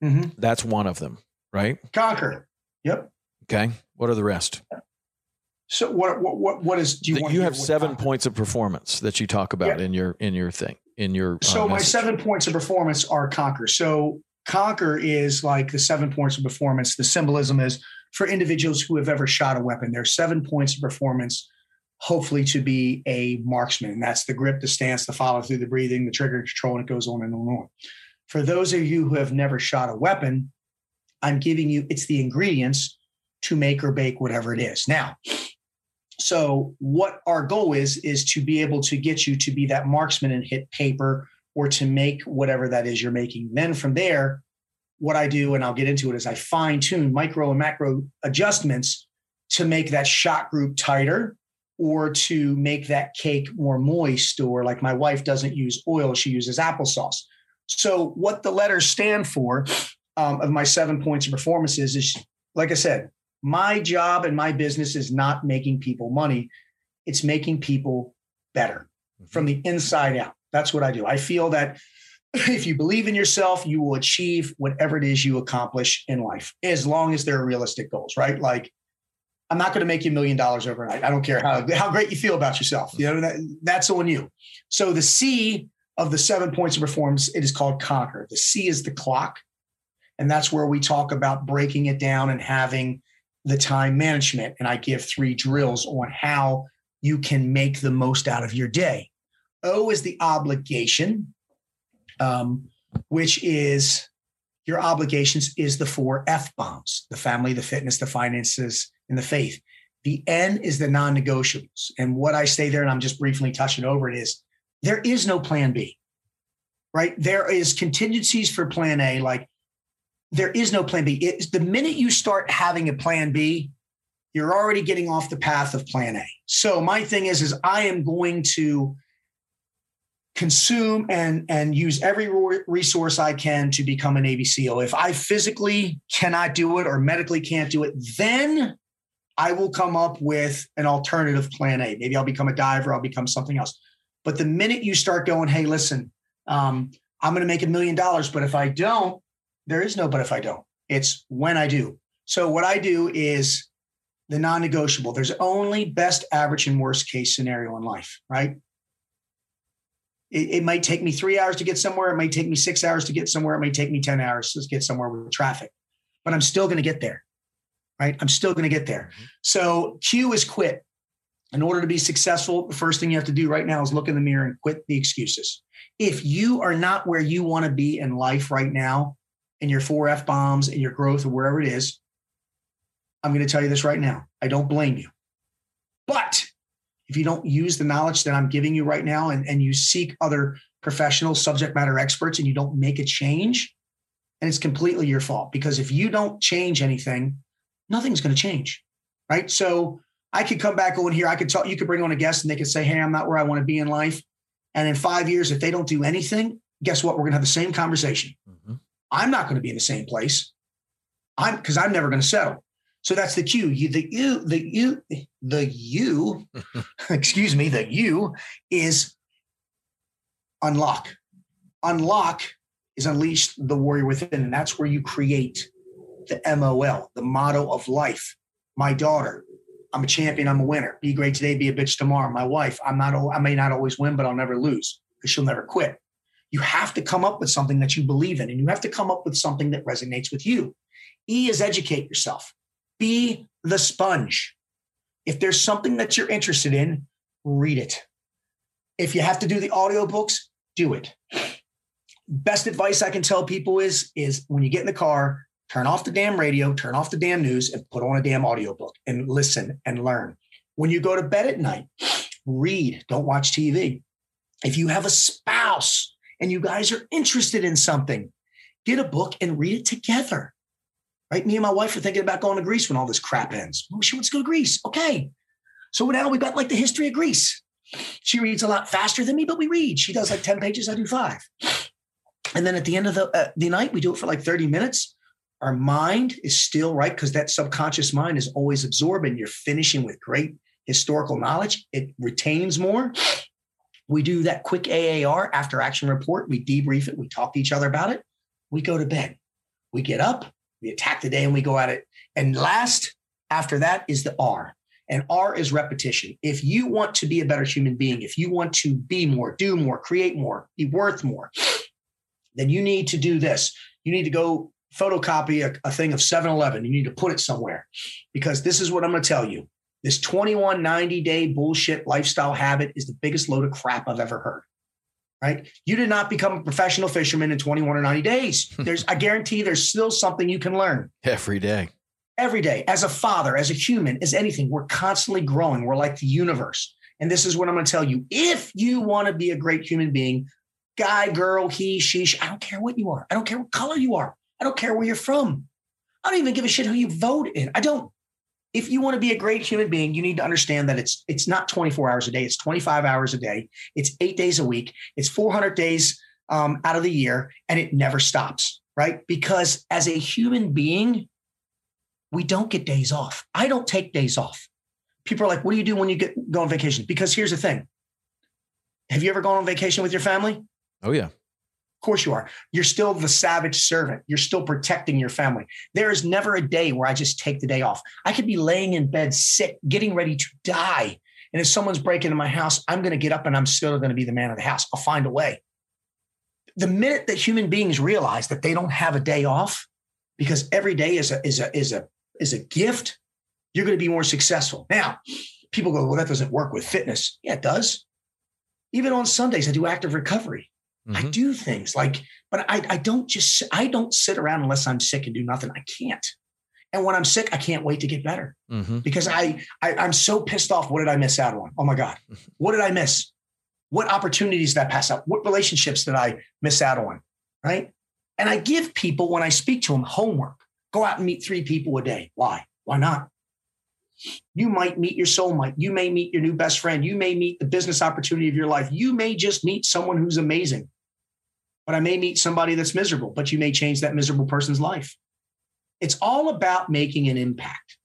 Mm-hmm. That's one of them, right? Conquer. Yep. Okay. What are the rest? So what what what, what is do you want you have seven points of performance that you talk about Yeah. in your in your thing in your. uh, So my seven points of performance are conquer. So conquer is like the seven points of performance. The symbolism is for individuals who have ever shot a weapon. There's seven points of performance, hopefully to be a marksman. And that's the grip, the stance, the follow through, the breathing, the trigger control, and it goes on and on and on. For those of you who have never shot a weapon, I'm giving you it's the ingredients to make or bake whatever it is. Now, so what our goal is is to be able to get you to be that marksman and hit paper or to make whatever that is you're making. Then from there, what I do, and I'll get into it, is I fine tune micro and macro adjustments to make that shot group tighter or to make that cake more moist. Or like my wife doesn't use oil, she uses applesauce. So, what the letters stand for um, of my seven points of performance is, is like I said, my job and my business is not making people money, it's making people better mm-hmm. from the inside out. That's what I do. I feel that if you believe in yourself, you will achieve whatever it is you accomplish in life, as long as they're realistic goals, right? Like, I'm not going to make you a million dollars overnight. I don't care how, how great you feel about yourself. You know, that, that's on you. So the C of the seven points of performance, it is called conquer. The C is the clock. And that's where we talk about breaking it down and having the time management. And I give three drills on how you can make the most out of your day. O is the obligation, um, which is your obligations is the four F bombs the family, the fitness, the finances, and the faith. The N is the non negotiables. And what I say there, and I'm just briefly touching over it, is there is no plan B, right? There is contingencies for plan A. Like there is no plan B. It's the minute you start having a plan B, you're already getting off the path of plan A. So my thing is, is I am going to consume and and use every resource I can to become a Navy SEAL. If I physically cannot do it or medically can't do it, then I will come up with an alternative plan A. Maybe I'll become a diver, I'll become something else. But the minute you start going, hey, listen, um, I'm going to make a million dollars, but if I don't, there is no but if I don't. It's when I do. So what I do is the non-negotiable. There's only best, average, and worst case scenario in life, right? It, it might take me three hours to get somewhere. It might take me six hours to get somewhere. It may take me 10 hours to get somewhere with traffic, but I'm still going to get there, right? I'm still going to get there. Mm-hmm. So Q is quit. In order to be successful, the first thing you have to do right now is look in the mirror and quit the excuses. If you are not where you want to be in life right now, in your four F bombs, and your growth, or wherever it is, I'm going to tell you this right now. I don't blame you. But if you don't use the knowledge that I'm giving you right now and, and you seek other professional subject matter experts and you don't make a change, and it's completely your fault because if you don't change anything, nothing's going to change. Right. So I could come back on here. I could talk, you could bring on a guest and they could say, Hey, I'm not where I want to be in life. And in five years, if they don't do anything, guess what? We're going to have the same conversation. Mhm. I'm not going to be in the same place. I'm because I'm never going to settle. So that's the Q. You, the you, the you, the you, excuse me, the you is unlock. Unlock is unleash the warrior within, and that's where you create the MOL, the motto of life. My daughter, I'm a champion. I'm a winner. Be great today. Be a bitch tomorrow. My wife, I'm not. I may not always win, but I'll never lose because she'll never quit. You have to come up with something that you believe in, and you have to come up with something that resonates with you. E is educate yourself. Be the sponge. If there's something that you're interested in, read it. If you have to do the audiobooks, do it. Best advice I can tell people is is when you get in the car, turn off the damn radio, turn off the damn news and put on a damn audiobook and listen and learn. When you go to bed at night, read, don't watch TV. If you have a spouse and you guys are interested in something, get a book and read it together. Right? Me and my wife are thinking about going to Greece when all this crap ends. Oh, she wants to go to Greece. Okay. So now we've got like the history of Greece. She reads a lot faster than me, but we read. She does like 10 pages, I do five. And then at the end of the, uh, the night, we do it for like 30 minutes. Our mind is still right because that subconscious mind is always absorbing. You're finishing with great historical knowledge. It retains more. We do that quick AAR after action report. We debrief it. We talk to each other about it. We go to bed. We get up, we attack the day, and we go at it. And last, after that, is the R. And R is repetition. If you want to be a better human being, if you want to be more, do more, create more, be worth more, then you need to do this. You need to go photocopy a, a thing of 7 Eleven. You need to put it somewhere because this is what I'm going to tell you. This 21 90 day bullshit lifestyle habit is the biggest load of crap I've ever heard. Right? You did not become a professional fisherman in 21 or 90 days. Hmm. There's, I guarantee there's still something you can learn every day. Every day, as a father, as a human, as anything, we're constantly growing. We're like the universe. And this is what I'm going to tell you. If you want to be a great human being, guy, girl, he, she, she, I don't care what you are. I don't care what color you are. I don't care where you're from. I don't even give a shit who you vote in. I don't. If you want to be a great human being, you need to understand that it's it's not 24 hours a day. It's 25 hours a day. It's eight days a week. It's 400 days um, out of the year, and it never stops. Right? Because as a human being, we don't get days off. I don't take days off. People are like, "What do you do when you get go on vacation?" Because here's the thing. Have you ever gone on vacation with your family? Oh yeah course you are. You're still the savage servant. You're still protecting your family. There is never a day where I just take the day off. I could be laying in bed sick, getting ready to die. And if someone's breaking into my house, I'm going to get up and I'm still going to be the man of the house. I'll find a way. The minute that human beings realize that they don't have a day off because every day is a, is a, is a, is a gift, you're going to be more successful. Now, people go, well, that doesn't work with fitness. Yeah, it does. Even on Sundays, I do active recovery. Mm-hmm. I do things like, but I, I don't just, I don't sit around unless I'm sick and do nothing. I can't. And when I'm sick, I can't wait to get better mm-hmm. because I, I, I'm so pissed off. What did I miss out on? Oh my God. What did I miss? What opportunities I pass up? What relationships did I miss out on? Right. And I give people, when I speak to them, homework go out and meet three people a day. Why? Why not? You might meet your soulmate. You may meet your new best friend. You may meet the business opportunity of your life. You may just meet someone who's amazing but I may meet somebody that's miserable, but you may change that miserable person's life. It's all about making an impact.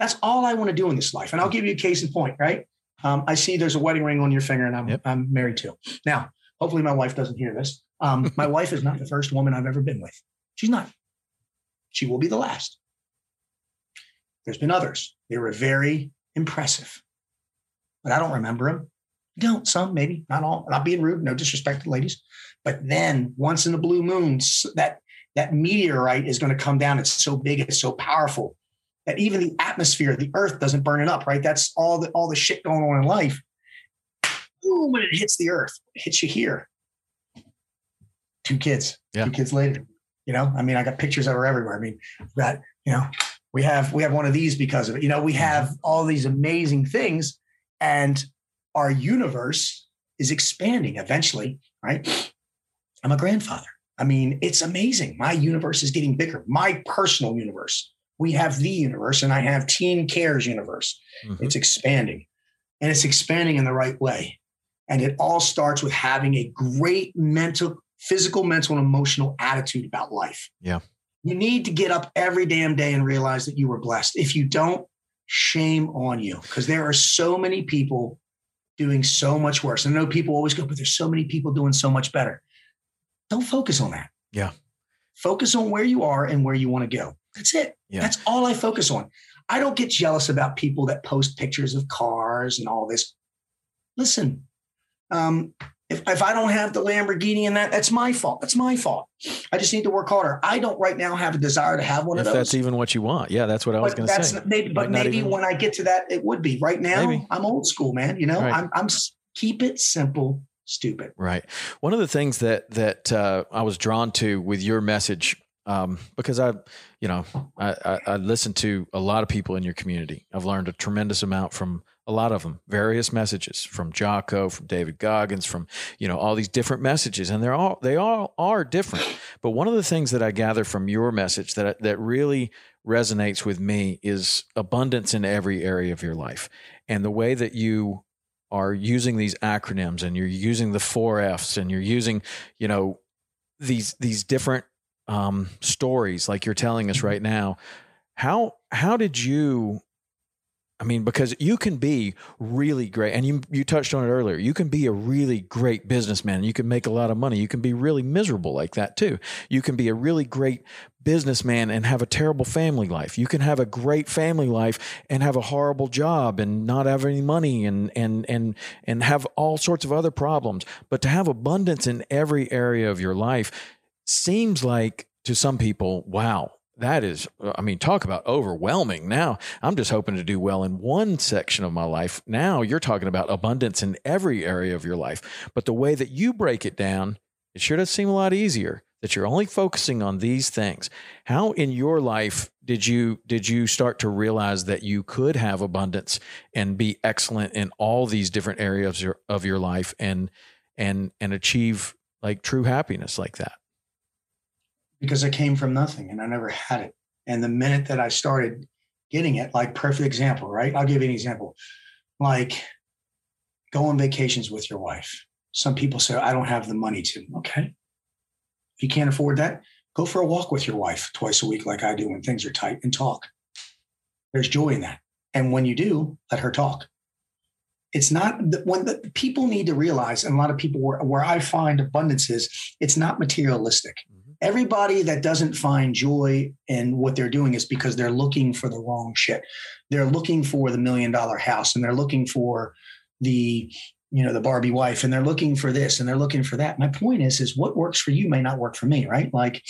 That's all I want to do in this life. And I'll give you a case in point, right? Um, I see there's a wedding ring on your finger and I'm, yep. I'm married to. Now, hopefully my wife doesn't hear this. Um, my wife is not the first woman I've ever been with. She's not. She will be the last. There's been others. They were very impressive, but I don't remember them. Don't. Some, maybe, not all. Not being rude, no disrespect to ladies. But then once in the blue moon, that that meteorite is going to come down. It's so big, it's so powerful that even the atmosphere, the earth doesn't burn it up, right? That's all the all the shit going on in life. Boom, when it hits the earth, it hits you here. Two kids, yeah. two kids later. You know, I mean, I got pictures of her everywhere. I mean, that, you know, we have we have one of these because of it. You know, we mm-hmm. have all these amazing things, and our universe is expanding eventually, right? I'm a grandfather. I mean, it's amazing. My universe is getting bigger. My personal universe. We have the universe, and I have Team Care's universe. Mm-hmm. It's expanding, and it's expanding in the right way. And it all starts with having a great mental, physical, mental, and emotional attitude about life. Yeah. You need to get up every damn day and realize that you were blessed. If you don't, shame on you, because there are so many people doing so much worse. I know people always go, but there's so many people doing so much better. Don't focus on that. Yeah. Focus on where you are and where you want to go. That's it. Yeah. That's all I focus on. I don't get jealous about people that post pictures of cars and all this. Listen, um, if, if I don't have the Lamborghini and that, that's my fault. That's my fault. I just need to work harder. I don't right now have a desire to have one if of those. That's even what you want. Yeah, that's what I was going to say. Maybe, but maybe even... when I get to that, it would be. Right now, maybe. I'm old school, man. You know, right. I'm, I'm keep it simple, stupid. Right. One of the things that that uh, I was drawn to with your message, um, because I, you know, I, I, I listen to a lot of people in your community. I've learned a tremendous amount from a lot of them, various messages from Jocko, from David Goggins, from you know all these different messages, and they're all they all are different. But one of the things that I gather from your message that that really resonates with me is abundance in every area of your life, and the way that you are using these acronyms and you're using the four F's and you're using, you know, these these different um, stories like you're telling us right now. How how did you I mean, because you can be really great, and you you touched on it earlier. You can be a really great businessman. You can make a lot of money. You can be really miserable like that too. You can be a really great businessman and have a terrible family life. You can have a great family life and have a horrible job and not have any money and and and and have all sorts of other problems. But to have abundance in every area of your life seems like to some people, wow, that is, I mean, talk about overwhelming. Now I'm just hoping to do well in one section of my life. Now you're talking about abundance in every area of your life. But the way that you break it down, it sure does seem a lot easier that you're only focusing on these things. How in your life did you did you start to realize that you could have abundance and be excellent in all these different areas of your, of your life and and and achieve like true happiness like that? Because it came from nothing and I never had it. And the minute that I started getting it, like perfect example, right? I'll give you an example. Like go on vacations with your wife. Some people say, I don't have the money to. Okay. If you can't afford that, go for a walk with your wife twice a week, like I do when things are tight, and talk. There's joy in that. And when you do, let her talk. It's not when the people need to realize, and a lot of people where, where I find abundance is, it's not materialistic everybody that doesn't find joy in what they're doing is because they're looking for the wrong shit. They're looking for the million dollar house and they're looking for the you know the Barbie wife and they're looking for this and they're looking for that. My point is is what works for you may not work for me, right? Like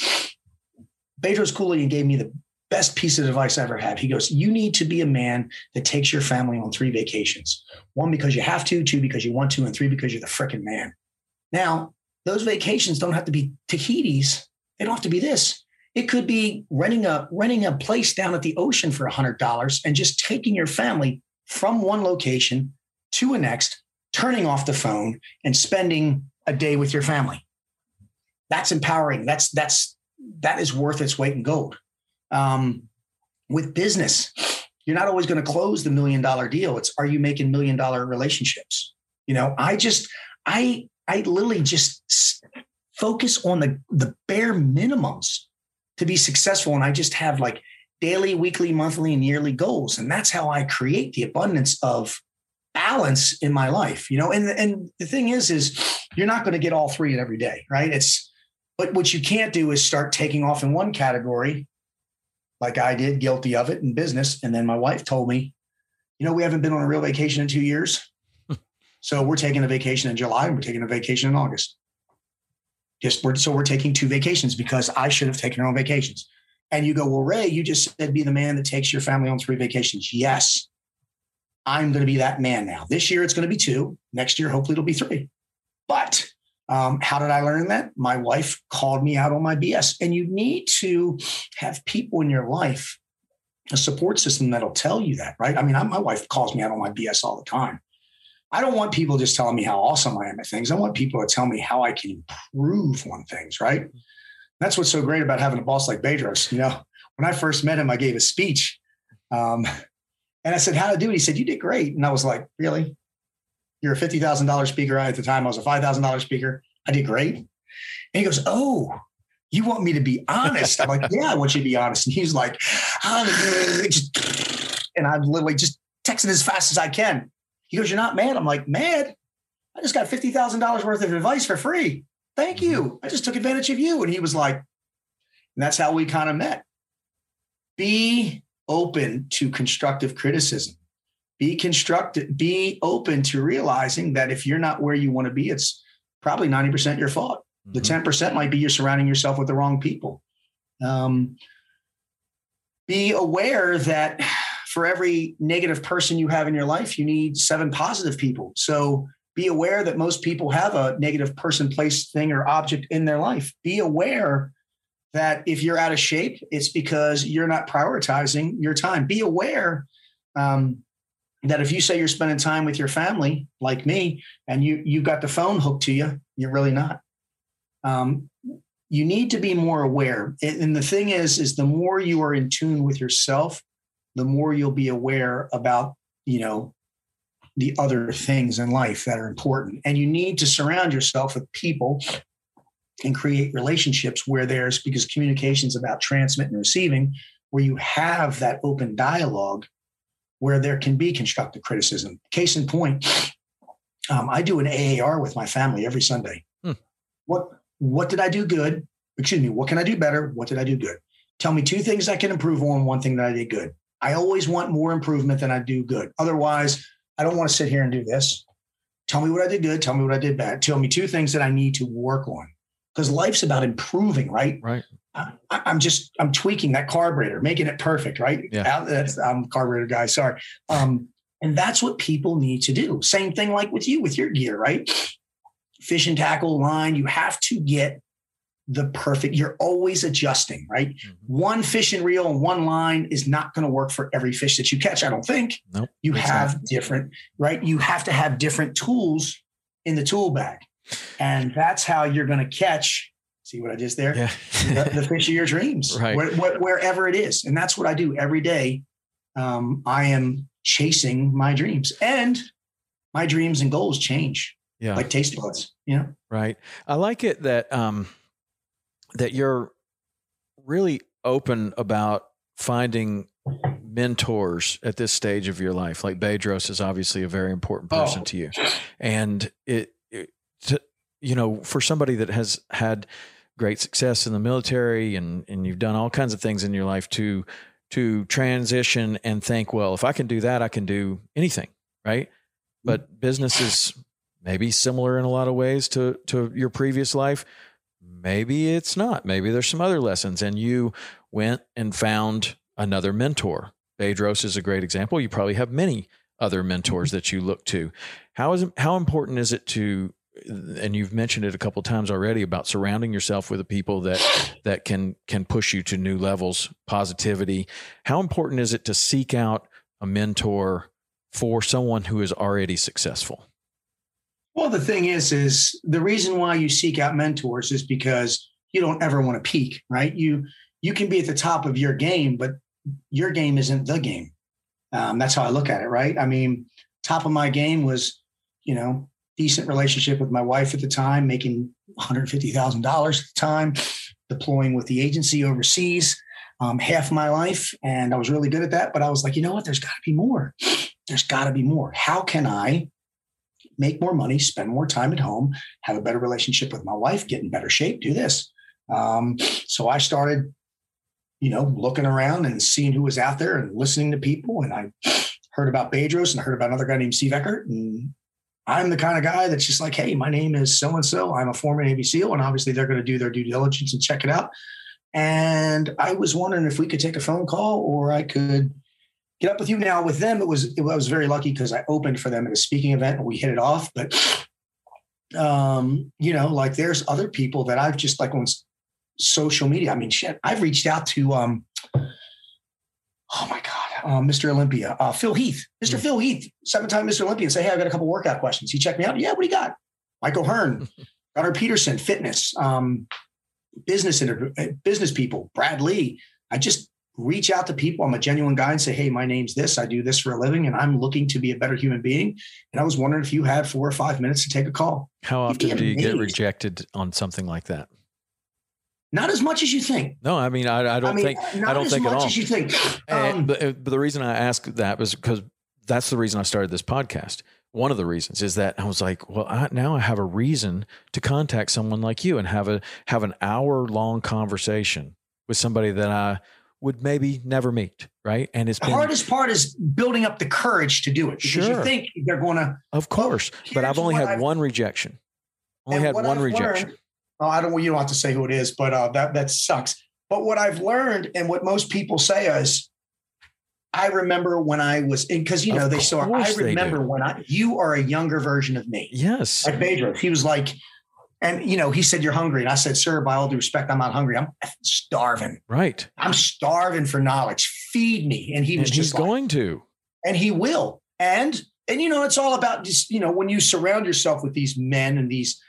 Bedros Keuilian gave me the best piece of advice I ever had. He goes, "You need to be a man that takes your family on three vacations. One because you have to, two because you want to, and three because you're the freaking man." Now, those vacations don't have to be Tahiti's they don't have to be this. It could be renting a renting a place down at the ocean for $100 and just taking your family from one location to a next, turning off the phone and spending a day with your family. That's empowering. That's that's that is worth its weight in gold. Um, with business, you're not always going to close the million dollar deal. It's are you making million dollar relationships? You know, I just I I literally just focus on the, the bare minimums to be successful. And I just have like daily, weekly, monthly, and yearly goals. And that's how I create the abundance of balance in my life, you know? And, and the thing is, is you're not going to get all three in every day, right? It's, but what you can't do is start taking off in one category, like I did, guilty of it in business. And then my wife told me, you know, we haven't been on a real vacation in two years. so we're taking a vacation in July and we're taking a vacation in August. Just we're, so we're taking two vacations because I should have taken our own vacations. And you go, well, Ray, you just said be the man that takes your family on three vacations. Yes, I'm going to be that man now. This year it's going to be two. Next year, hopefully it'll be three. But um, how did I learn that? My wife called me out on my BS. And you need to have people in your life, a support system that'll tell you that, right? I mean, I, my wife calls me out on my BS all the time. I don't want people just telling me how awesome I am at things. I want people to tell me how I can improve on things, right? That's what's so great about having a boss like Bedros. You know, when I first met him, I gave a speech. Um, and I said, How to do it? He said, You did great. And I was like, Really? You're a $50,000 speaker. At the time, I was a $5,000 speaker. I did great. And he goes, Oh, you want me to be honest? I'm like, Yeah, I want you to be honest. And he's like, and I'm literally just texting as fast as I can. He goes, You're not mad? I'm like, Mad? I just got $50,000 worth of advice for free. Thank you. Mm-hmm. I just took advantage of you. And he was like, and that's how we kind of met. Be open to constructive criticism. Be constructive, be open to realizing that if you're not where you want to be, it's probably 90% your fault. Mm-hmm. The 10% might be you're surrounding yourself with the wrong people. Um, be aware that for every negative person you have in your life, you need seven positive people. So be aware that most people have a negative person, place, thing, or object in their life. Be aware that if you're out of shape, it's because you're not prioritizing your time. Be aware um, that if you say you're spending time with your family, like me, and you you've got the phone hooked to you, you're really not. Um, you need to be more aware. And the thing is, is the more you are in tune with yourself, the more you'll be aware about, you know, the other things in life that are important. And you need to surround yourself with people and create relationships where there's because communication is about transmit and receiving, where you have that open dialogue where there can be constructive criticism. Case in point, um, I do an AAR with my family every Sunday. Hmm. What what did I do good? Excuse me. What can I do better? What did I do good? Tell me two things I can improve on. One thing that I did good. I always want more improvement than I do good. Otherwise, I don't want to sit here and do this. Tell me what I did good. Tell me what I did bad. Tell me two things that I need to work on. Because life's about improving, right? Right. I, am just I'm tweaking that carburetor, making it perfect, right? Yeah. That's, I'm carburetor guy. Sorry. Um, and that's what people need to do. Same thing like with you with your gear, right? Fish and tackle line. You have to get the perfect. You're always adjusting, right? Mm-hmm. One fishing reel and one line is not going to work for every fish that you catch. I don't think. Nope. You have not. different, right? You have to have different tools in the tool bag, and that's how you're going to catch. See what I did there? Yeah. the, the, fish of your dreams, right? Where, where, wherever it is, and that's what I do every day. Um, I am chasing my dreams, and my dreams and goals change. Yeah, like taste buds. You know, right? I like it that um, that you're really open about finding mentors at this stage of your life. Like Bedros is obviously a very important oh. person oh. to you, and it, it to, you know, for somebody that has had great success in the military and and you've done all kinds of things in your life to to transition and think, well, if I can do that, I can do anything, right? But mm-hmm. business is maybe similar in a lot of ways to to your previous life maybe it's not. Maybe there's some other lessons. And you went and found another mentor. Bedros is a great example. You probably have many other mentors that you look to. How is how important is it to and you've mentioned it a couple times already about surrounding yourself with the people that that can can push you to new levels, positivity. How important is it to seek out a mentor for someone who is already successful? Well, the thing is, is the reason why you seek out mentors is because you don't ever want to peak, right? You you can be at the top of your game, but your game isn't the game. Um, that's how I look at it, right? I mean, top of my game was, you know, decent relationship with my wife at the time, making one hundred fifty thousand dollars at the time, deploying with the agency overseas, um, half my life, and I was really good at that. But I was like, you know what? There's got to be more. There's got to be more. How can I make more money, spend more time at home, have a better relationship with my wife, get in better shape, do this. Um, so I started, you know, looking around and seeing who was out there and listening to people. And I heard about Bedros and I heard about another guy named Steve Eckert. And I'm the kind of guy that's just like, hey, my name is so and so. I'm a former Navy SEAL. And obviously they're going to do their due diligence and check it out. And I was wondering if we could take a phone call or I could get up with you now with them it was it, I was very lucky because I opened for them at a speaking event and we hit it off but um you know like there's other people that I've just like on social media I mean shit I've reached out to um oh my god uh, Mr. Olympia uh, Phil Heath mister mm-hmm. Phil Heath seven time Mr. Olympia and say hey I got a couple workout questions he checked me out yeah what do you got Michael Hearn Gunnar Peterson fitness um business inter- business people Brad Lea I just reach out to people. I'm a genuine guy and say, hey, my name's this. I do this for a living and I'm looking to be a better human being. And I was wondering if you had four or five minutes to take a call. How often do you get rejected on something like that? Not as much as you think. No, I mean, I, I don't I mean, think, I don't think at all. As you think. Um, but, but the reason I asked that was because that's the reason I started this podcast. One of the reasons is that I was like, well, I, now I have a reason to contact someone like you and have a have an hour long conversation with somebody that I would maybe never meet, right? And it's the been, hardest part is building up the courage to do it because sure. you think they're going to. Of course, but I've only had I've, one rejection. Only had one I've rejection. Learned, oh, I don't. You don't have to say who it is, but uh, that that sucks. But what I've learned and what most people say is, I remember when I was in because you know of they saw. I remember when I you are a younger version of me. Yes, like Bedros. He was like and you know, he said, "You're hungry," and I said, "Sir, by all due respect, I'm not hungry. I'm starving. Right. I'm starving for knowledge. Feed me." And he was and just like, going to, and he will. And and you know, it's all about just you know when you surround yourself with these men and these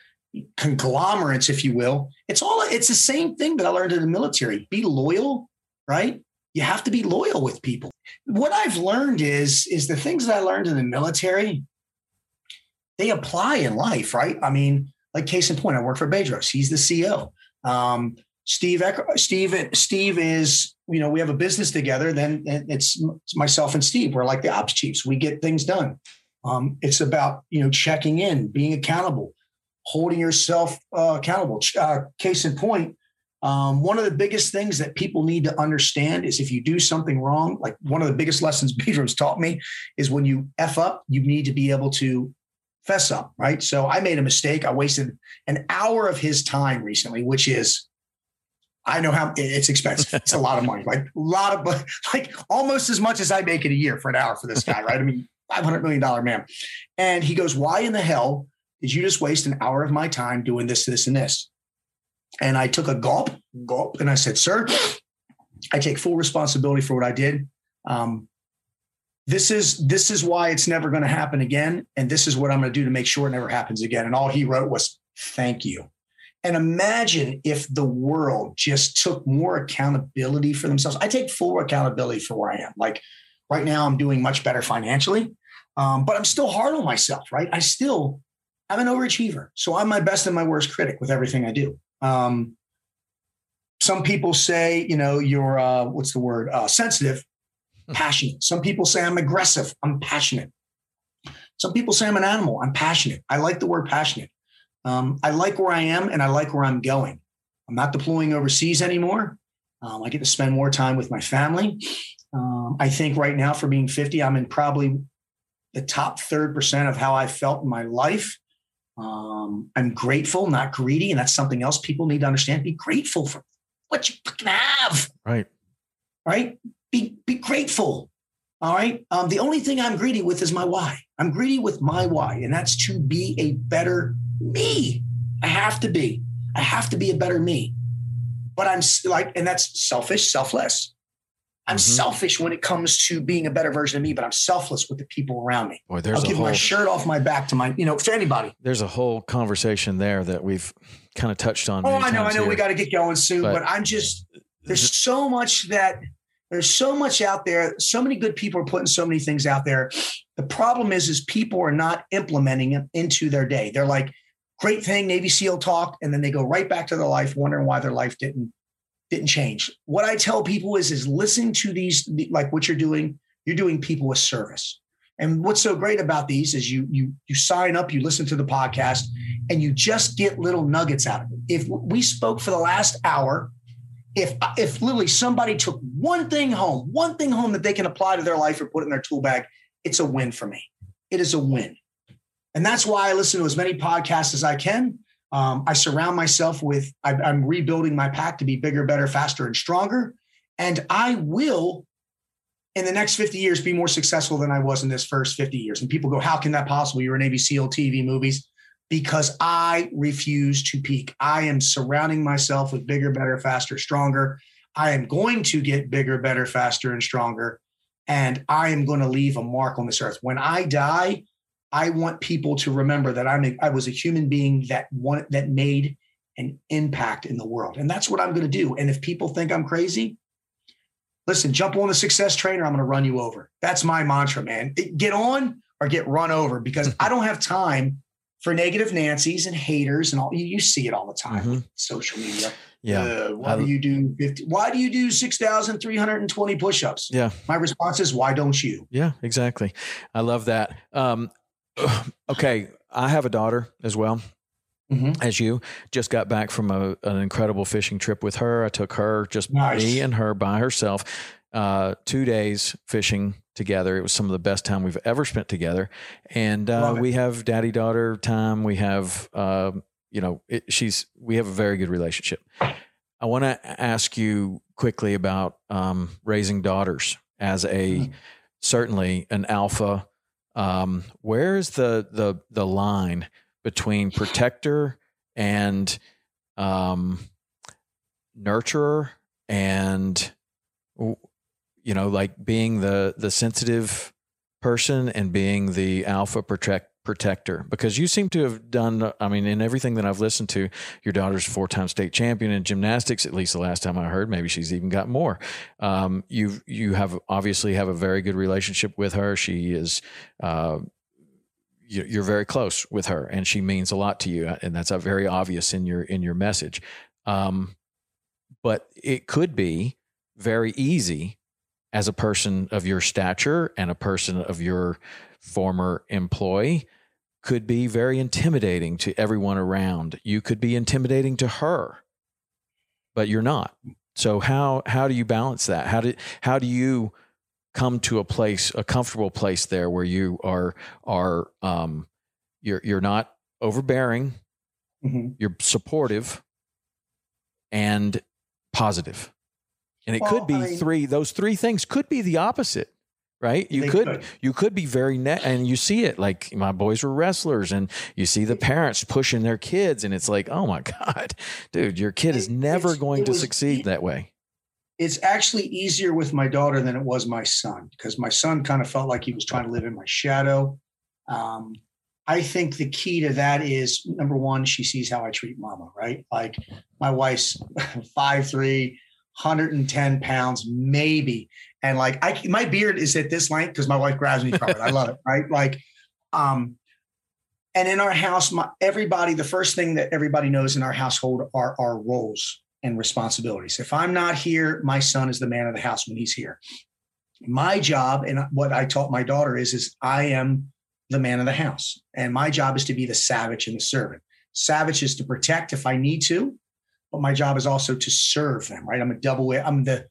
conglomerates, if you will. It's all it's the same thing that I learned in the military. Be loyal, right? You have to be loyal with people. What I've learned is is the things that I learned in the military. They apply in life, right? I mean, like case in point, I work for Bedros. He's the CEO. Um, Steve, Steve, Steve is, you know, we have a business together. Then it's, it's myself and Steve. We're like the ops chiefs. We get things done. Um, it's about you know checking in, being accountable, holding yourself uh, accountable. Uh, case in point, um, one of the biggest things that people need to understand is if you do something wrong, like one of the biggest lessons Bedros taught me is when you f up, you need to be able to fess up, right? So I made a mistake. I wasted an hour of his time recently, which is I know how it's expensive. It's a lot of money, like a lot of, like almost as much as I make in a year for an hour for this guy, right? I mean, $500 million man. And he goes, Why in the hell did you just waste an hour of my time doing this, this, and this? And I took a gulp, gulp, and I said, Sir, I take full responsibility for what I did. Um, this is this is why it's never going to happen again, and this is what I'm going to do to make sure it never happens again. And all he wrote was "Thank you." And imagine if the world just took more accountability for themselves. I take full accountability for where I am. Like right now, I'm doing much better financially, um, but I'm still hard on myself. Right? I still I'm an overachiever, so I'm my best and my worst critic with everything I do. Um, some people say, you know, you're uh, what's the word? Uh, sensitive. Passionate. Some people say I'm aggressive. I'm passionate. Some people say I'm an animal. I'm passionate. I like the word passionate. Um, I like where I am and I like where I'm going. I'm not deploying overseas anymore. Um, I get to spend more time with my family. Um, I think right now, for being 50, I'm in probably the top third percent of how I felt in my life. Um, I'm grateful, not greedy. And that's something else people need to understand. Be grateful for what you fucking have. Right. Right. Be, be grateful. All right. Um, the only thing I'm greedy with is my why. I'm greedy with my why, and that's to be a better me. I have to be. I have to be a better me. But I'm like, and that's selfish, selfless. I'm mm-hmm. selfish when it comes to being a better version of me, but I'm selfless with the people around me. Boy, there's I'll give whole, my shirt off my back to my, you know, to anybody. There's a whole conversation there that we've kind of touched on. Oh, I know, I know. Here. We got to get going soon, but, but I'm just there's so much that there's so much out there. So many good people are putting so many things out there. The problem is, is people are not implementing it into their day. They're like, great thing, Navy SEAL talk, and then they go right back to their life, wondering why their life didn't didn't change. What I tell people is is listen to these like what you're doing. You're doing people a service. And what's so great about these is you you you sign up, you listen to the podcast, and you just get little nuggets out of it. If we spoke for the last hour, if if literally somebody took one thing home, one thing home that they can apply to their life or put in their tool bag, it's a win for me. It is a win. And that's why I listen to as many podcasts as I can. Um, I surround myself with, I'm rebuilding my pack to be bigger, better, faster, and stronger. And I will, in the next 50 years, be more successful than I was in this first 50 years. And people go, How can that possible? You're in Navy SEAL TV movies. Because I refuse to peak. I am surrounding myself with bigger, better, faster, stronger. I am going to get bigger, better, faster, and stronger. And I am going to leave a mark on this earth. When I die, I want people to remember that I'm a, I was a human being that one that made an impact in the world, and that's what I'm going to do. And if people think I'm crazy, listen, jump on the success train, or I'm going to run you over. That's my mantra, man. Get on or get run over because I don't have time for negative Nancy's and haters and all. You, you see it all the time mm-hmm. social media. Yeah. Uh, why do you do 50? Why do you do 6,320 push-ups? Yeah. My response is, why don't you? Yeah, exactly. I love that. Um, okay, I have a daughter as well. Mm-hmm. As you just got back from a, an incredible fishing trip with her, I took her, just nice. me and her by herself, uh, two days fishing together. It was some of the best time we've ever spent together, and uh, we have daddy daughter time. We have, uh, you know, it, she's we have a very good relationship. I want to ask you quickly about um, raising daughters as a mm-hmm. certainly an alpha um, where's the the the line between protector and um, nurturer and you know like being the the sensitive person and being the alpha protect protector. Because you seem to have done i mean in everything that i've listened to your daughter's four-time state champion in gymnastics at least the last time i heard maybe she's even got more. Um, you you have obviously have a very good relationship with her. She is uh, you're very close with her and she means a lot to you and that's very obvious in your in your message. Um, but it could be very easy as a person of your stature and a person of your former employee could be very intimidating to everyone around. You could be intimidating to her, but you're not. So how how do you balance that? How do how do you come to a place, a comfortable place there where you are are um you're you're not overbearing, mm-hmm. you're supportive and positive. And it well, could be I mean, three those three things could be the opposite right? You could, could, you could be very net and you see it like my boys were wrestlers and you see the parents pushing their kids and it's like oh my god dude your kid is never going to was, succeed that way. It's actually easier with my daughter than it was my son because my son kind of felt like he was trying to live in my shadow. Um, i think the key to that is number one she sees how i treat mama right? Like my wife's five three 110 pounds maybe and like I, my beard is at this length because my wife grabs me from it. I love it, right? Like, um, and in our house, my, everybody, the first thing that everybody knows in our household are our roles and responsibilities. If I'm not here, my son is the man of the house when he's here. My job and what I taught my daughter is, is I am the man of the house, and my job is to be the savage and the servant. Savage is to protect if I need to, but my job is also to serve them. Right? I'm a double. I'm the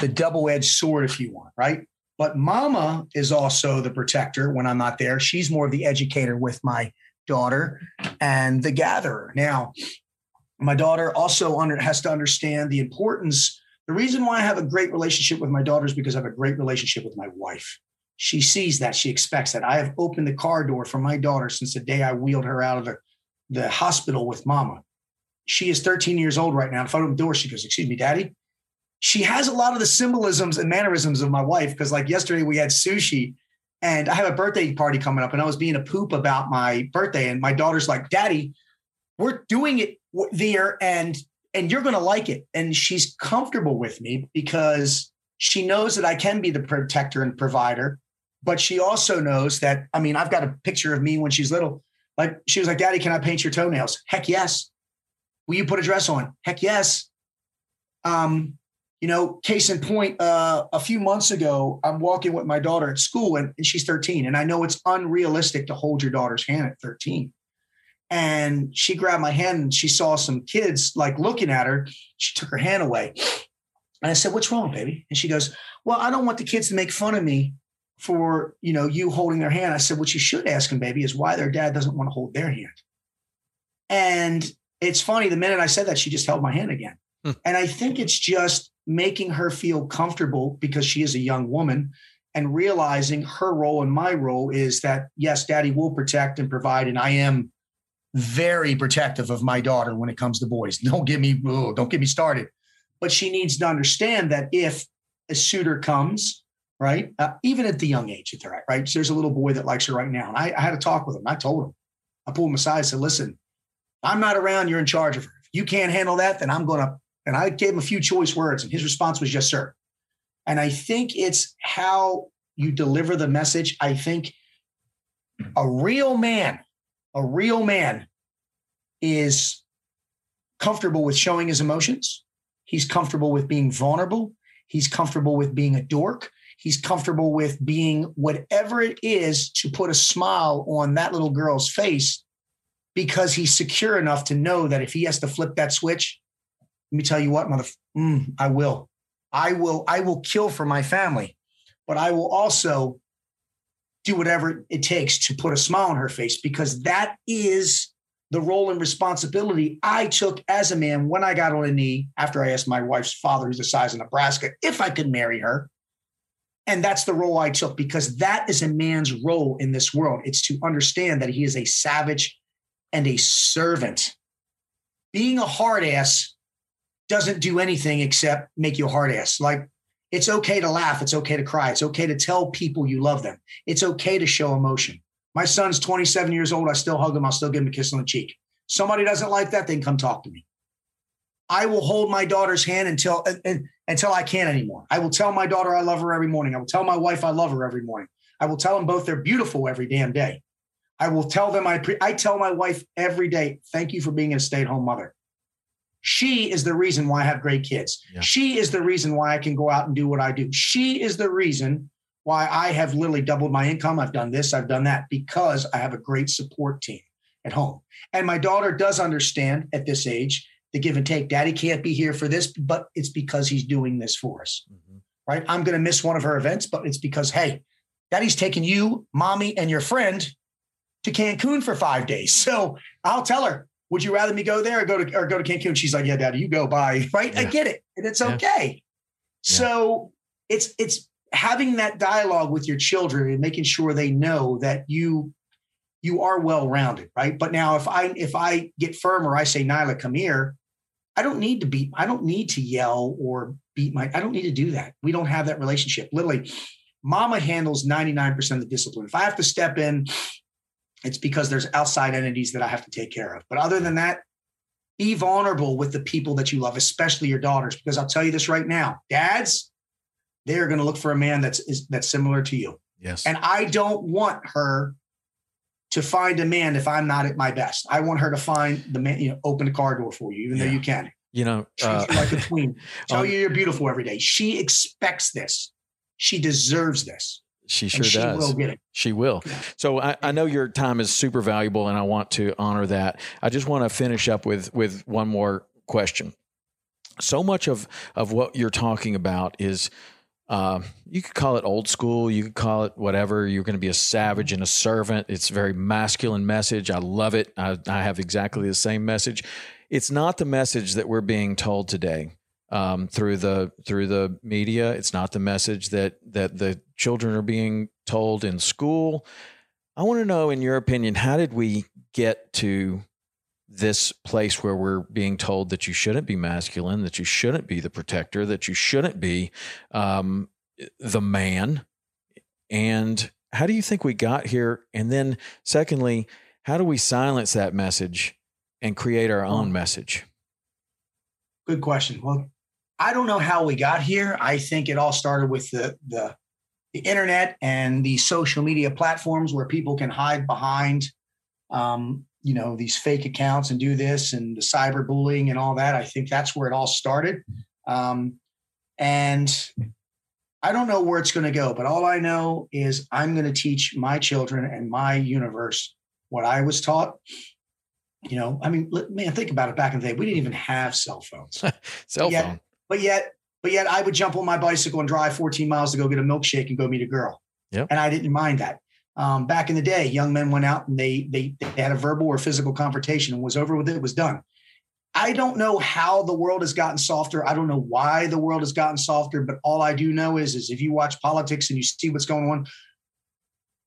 the double-edged sword, if you want, right? But mama is also the protector when I'm not there. She's more of the educator with my daughter and the gatherer. Now, my daughter also under, has to understand the importance. The reason why I have a great relationship with my daughter is because I have a great relationship with my wife. She sees that, she expects that. I have opened the car door for my daughter since the day I wheeled her out of the, the hospital with mama. She is 13 years old right now. In front of the door, she goes, Excuse me, daddy she has a lot of the symbolisms and mannerisms of my wife because like yesterday we had sushi and I have a birthday party coming up and I was being a poop about my birthday and my daughter's like, "Daddy, we're doing it there and and you're going to like it." And she's comfortable with me because she knows that I can be the protector and provider, but she also knows that I mean, I've got a picture of me when she's little. Like she was like, "Daddy, can I paint your toenails?" Heck yes. Will you put a dress on? Heck yes. Um, you know, case in point, uh, a few months ago, I'm walking with my daughter at school and, and, she's 13. And I know it's unrealistic to hold your daughter's hand at 13. And she grabbed my hand and she saw some kids like looking at her. She took her hand away. And I said, What's wrong, baby? And she goes, Well, I don't want the kids to make fun of me for, you know, you holding their hand. I said, What you should ask them, baby, is why their dad doesn't want to hold their hand. And it's funny, the minute I said that, she just held my hand again. Hmm. And I think it's just making her feel comfortable because she is a young woman and realizing her role and my role is that yes daddy will protect and provide and i am very protective of my daughter when it comes to boys don't get me oh, don't get me started but she needs to understand that if a suitor comes right uh, even at the young age that they're at right so there's a little boy that likes her right now and I, I had a talk with him i told him i pulled him aside and said listen i'm not around you're in charge of her if you can't handle that then i'm going to and I gave him a few choice words, and his response was, Yes, sir. And I think it's how you deliver the message. I think a real man, a real man is comfortable with showing his emotions. He's comfortable with being vulnerable. He's comfortable with being a dork. He's comfortable with being whatever it is to put a smile on that little girl's face because he's secure enough to know that if he has to flip that switch, let me tell you what, mother, mm, I will. I will, I will kill for my family, but I will also do whatever it takes to put a smile on her face because that is the role and responsibility I took as a man when I got on a knee after I asked my wife's father, who's the size of Nebraska, if I could marry her. And that's the role I took because that is a man's role in this world. It's to understand that he is a savage and a servant. Being a hard ass doesn't do anything except make you a hard ass. Like it's okay to laugh. It's okay to cry. It's okay to tell people you love them. It's okay to show emotion. My son's 27 years old. I still hug him. I'll still give him a kiss on the cheek. Somebody doesn't like that, then come talk to me. I will hold my daughter's hand until until I can't anymore. I will tell my daughter I love her every morning. I will tell my wife I love her every morning. I will tell them both they're beautiful every damn day. I will tell them I pre- I tell my wife every day, thank you for being a stay-at-home mother She is the reason why I have great kids. Yeah. She is the reason why I can go out and do what I do. She is the reason why I have literally doubled my income. I've done this, I've done that because I have a great support team at home. And my daughter does understand at this age the give and take. Daddy can't be here for this, but it's because he's doing this for us. Mm-hmm. Right? I'm going to miss one of her events, but it's because hey, daddy's taking you, mommy, and your friend to Cancun for five days. So I'll tell her, would you rather me go there or go to or go to Cancun? She's like, yeah, daddy, you go. Bye. Right? I get it, and it's Yeah. okay. So it's it's having that dialogue with your children and making sure they know that you you are well rounded, right? But now if I if I get firm or I say Nyla, come here, I don't need to beat, I don't need to yell or beat my, I don't need to do that. We don't have that relationship. Literally, mama handles 99% of the discipline. If I have to step in, it's because there's outside entities that I have to take care of. But other than that, be vulnerable with the people that you love, especially your daughters, because I'll tell you this right now, dads, they're going to look for a man that's is, that's similar to you. Yes. And I don't want her to find a man if I'm not at my best. I want her to find the man, you know, open the car door for you, even though you can. you know, uh, you like a queen. Tell um, you you're beautiful every day. She expects this. She deserves this. She sure she does. will get it. She will. So I, I know your time is super valuable, and I want to honor that. I just want to finish up with with one more question. So much of of what you're talking about is. Uh, you could call it old school. You could call it whatever. You're going to be a savage and a servant. It's a very masculine message. I love it. I, I have exactly the same message. It's not the message that we're being told today um, through the through the media. It's not the message that that the children are being told in school. I want to know, in your opinion, how did we get to this place where we're being told that you shouldn't be masculine, that you shouldn't be the protector, that you shouldn't be um, the man? And how do you think we got here? And then, secondly, how do we silence that message and create our own message? Good question. Well, I don't know how we got here. I think it all started with the the, the internet and the social media platforms where people can hide behind, um, you know, these fake accounts and do this and the cyberbullying and all that. I think that's where it all started. Um, and I don't know where it's going to go, but all I know is I'm going to teach my children and my universe what I was taught. You know, I mean, man, think about it. Back in the day, we didn't even have cell phones Cell Yeah. phone. But yet, but yet I would jump on my bicycle and drive 14 miles to go get a milkshake and go meet a girl. Yep. And I didn't mind that. Um, back in the day, young men went out and they, they they had a verbal or physical confrontation and was over with it, it was done. I don't know how the world has gotten softer. I don't know why the world has gotten softer, but all I do know is, is if you watch politics and you see what's going on,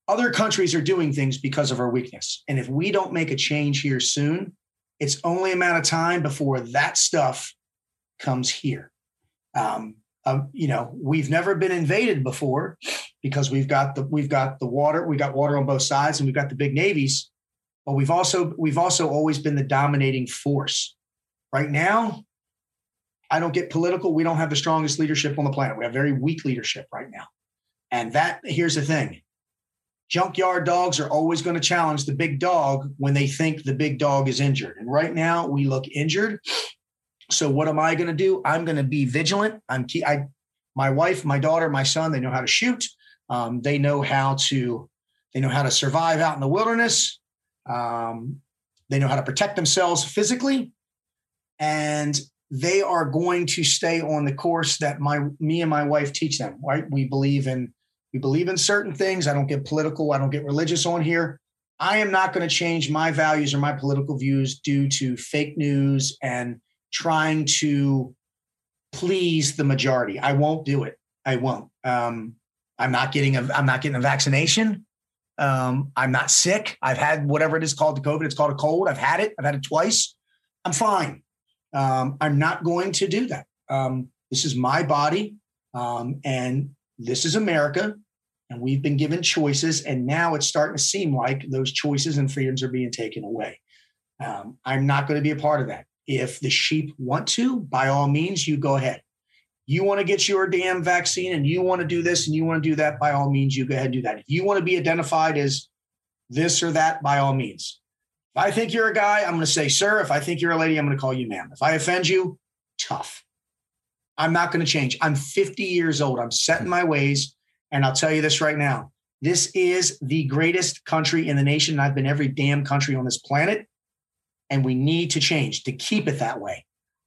other countries are doing things because of our weakness. And if we don't make a change here soon, it's only a matter of time before that stuff comes here. Um, um, you know, we've never been invaded before because we've got the we've got the water, we've got water on both sides, and we've got the big navies. But we've also we've also always been the dominating force. Right now, I don't get political. We don't have the strongest leadership on the planet. We have very weak leadership right now. And that here's the thing. Junkyard dogs are always going to challenge the big dog when they think the big dog is injured. And right now we look injured. So what am I going to do? I'm going to be vigilant. I'm key. I, my wife, my daughter, my son, they know how to shoot. Um, they know how to, they know how to survive out in the wilderness. Um, they know how to protect themselves physically, and they are going to stay on the course that my me and my wife teach them. Right? We believe in we believe in certain things. I don't get political. I don't get religious on here. I am not going to change my values or my political views due to fake news and trying to please the majority. I won't do it. I won't. Um, I'm not getting a. I'm not getting a vaccination. Um, I'm not sick. I've had whatever it is called the COVID. It's called a cold. I've had it. I've had it twice. I'm fine. Um, I'm not going to do that. Um, this is my body, um, and this is America, and we've been given choices, and now it's starting to seem like those choices and freedoms are being taken away. Um, I'm not going to be a part of that. If the sheep want to, by all means, you go ahead. You want to get your damn vaccine and you want to do this and you want to do that, by all means, you go ahead and do that. If you want to be identified as this or that, by all means. If I think you're a guy, I'm going to say, sir. If I think you're a lady, I'm going to call you ma'am. If I offend you, tough. I'm not going to change. I'm 50 years old. I'm set in my ways. And I'll tell you this right now this is the greatest country in the nation. I've been every damn country on this planet. And we need to change to keep it that way.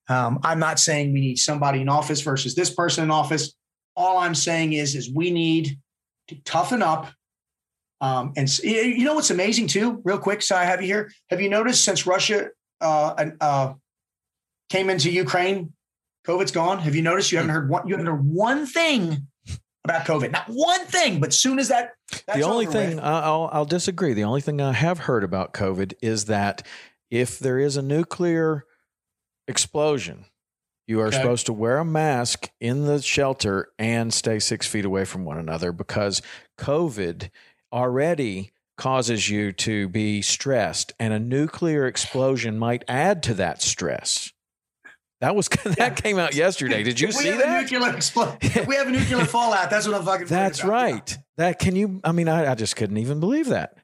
Um, I'm not saying we need somebody in office versus this person in office. All I'm saying is, is we need to toughen up. Um, and you know what's amazing too, real quick. So I have you here. Have you noticed since Russia uh, uh, came into Ukraine, COVID's gone? Have you noticed? You haven't heard one. You haven't heard one thing about COVID. Not one thing. But soon as that, the only thing with, I'll, I'll disagree. The only thing I have heard about COVID is that if there is a nuclear explosion, you are okay. supposed to wear a mask in the shelter and stay six feet away from one another because COVID already causes you to be stressed, and a nuclear explosion might add to that stress. That was that yeah. came out yesterday. Did you see that? nuclear expl- we have a nuclear fallout, that's what I'm fucking. That's right. That can you? I mean, I, I just couldn't even believe that.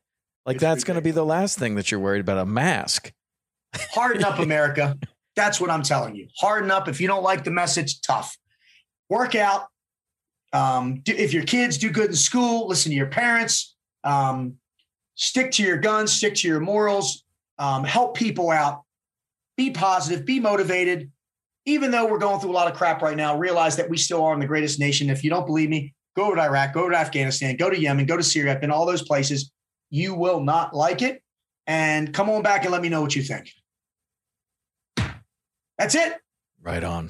Like it's that's going to be the last thing that you're worried about a mask. Harden up, America. That's what I'm telling you. Harden up. If you don't like the message, tough. Work out. Um, do, if your kids do good in school, listen to your parents. Um, stick to your guns. Stick to your morals. Um, help people out. Be positive. Be motivated. Even though we're going through a lot of crap right now, realize that we still are in the greatest nation. If you don't believe me, go to Iraq, go to Afghanistan, go to Yemen, go to Syria. I've been all those places. You will not like it. And come on back and let me know what you think. That's it. Right on,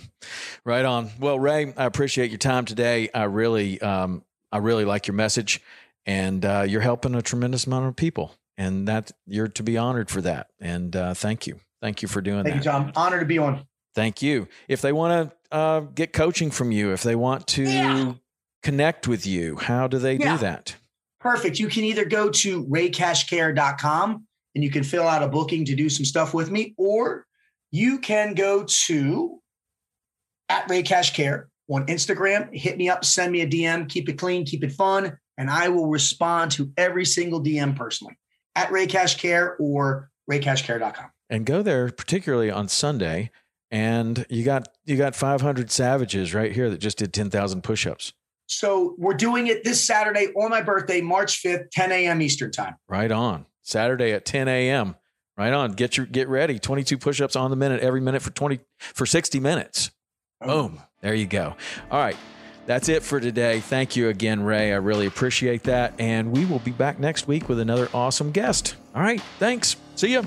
right on. Well, Ray, I appreciate your time today. I really, um, I really like your message, and uh, you're helping a tremendous amount of people, and that you're to be honored for that. And uh, thank you, thank you for doing thank that. Thank you, Tom. Honored to be on. Thank you. If they want to uh, get coaching from you, if they want to yeah. connect with you, how do they yeah. do that? Perfect. You can either go to raycashcare.com and you can fill out a booking to do some stuff with me, or you can go to at raycashcare on Instagram, hit me up, send me a DM, keep it clean, keep it fun, and I will respond to every single DM personally at raycashcare Cash Care or raycashcare.com. And go there, particularly on Sunday. And you got you got 500 savages right here that just did 10,000 push-ups. So we're doing it this Saturday on my birthday, March 5th, 10 a.m. Eastern time. Right on. Saturday at 10 a.m. Right on. Get your get ready. 22 push-ups on the minute every minute for 20 for 60 minutes. Oh. Boom. There you go. All right. That's it for today. Thank you again, Ray. I really appreciate that. And we will be back next week with another awesome guest. All right. Thanks. See you.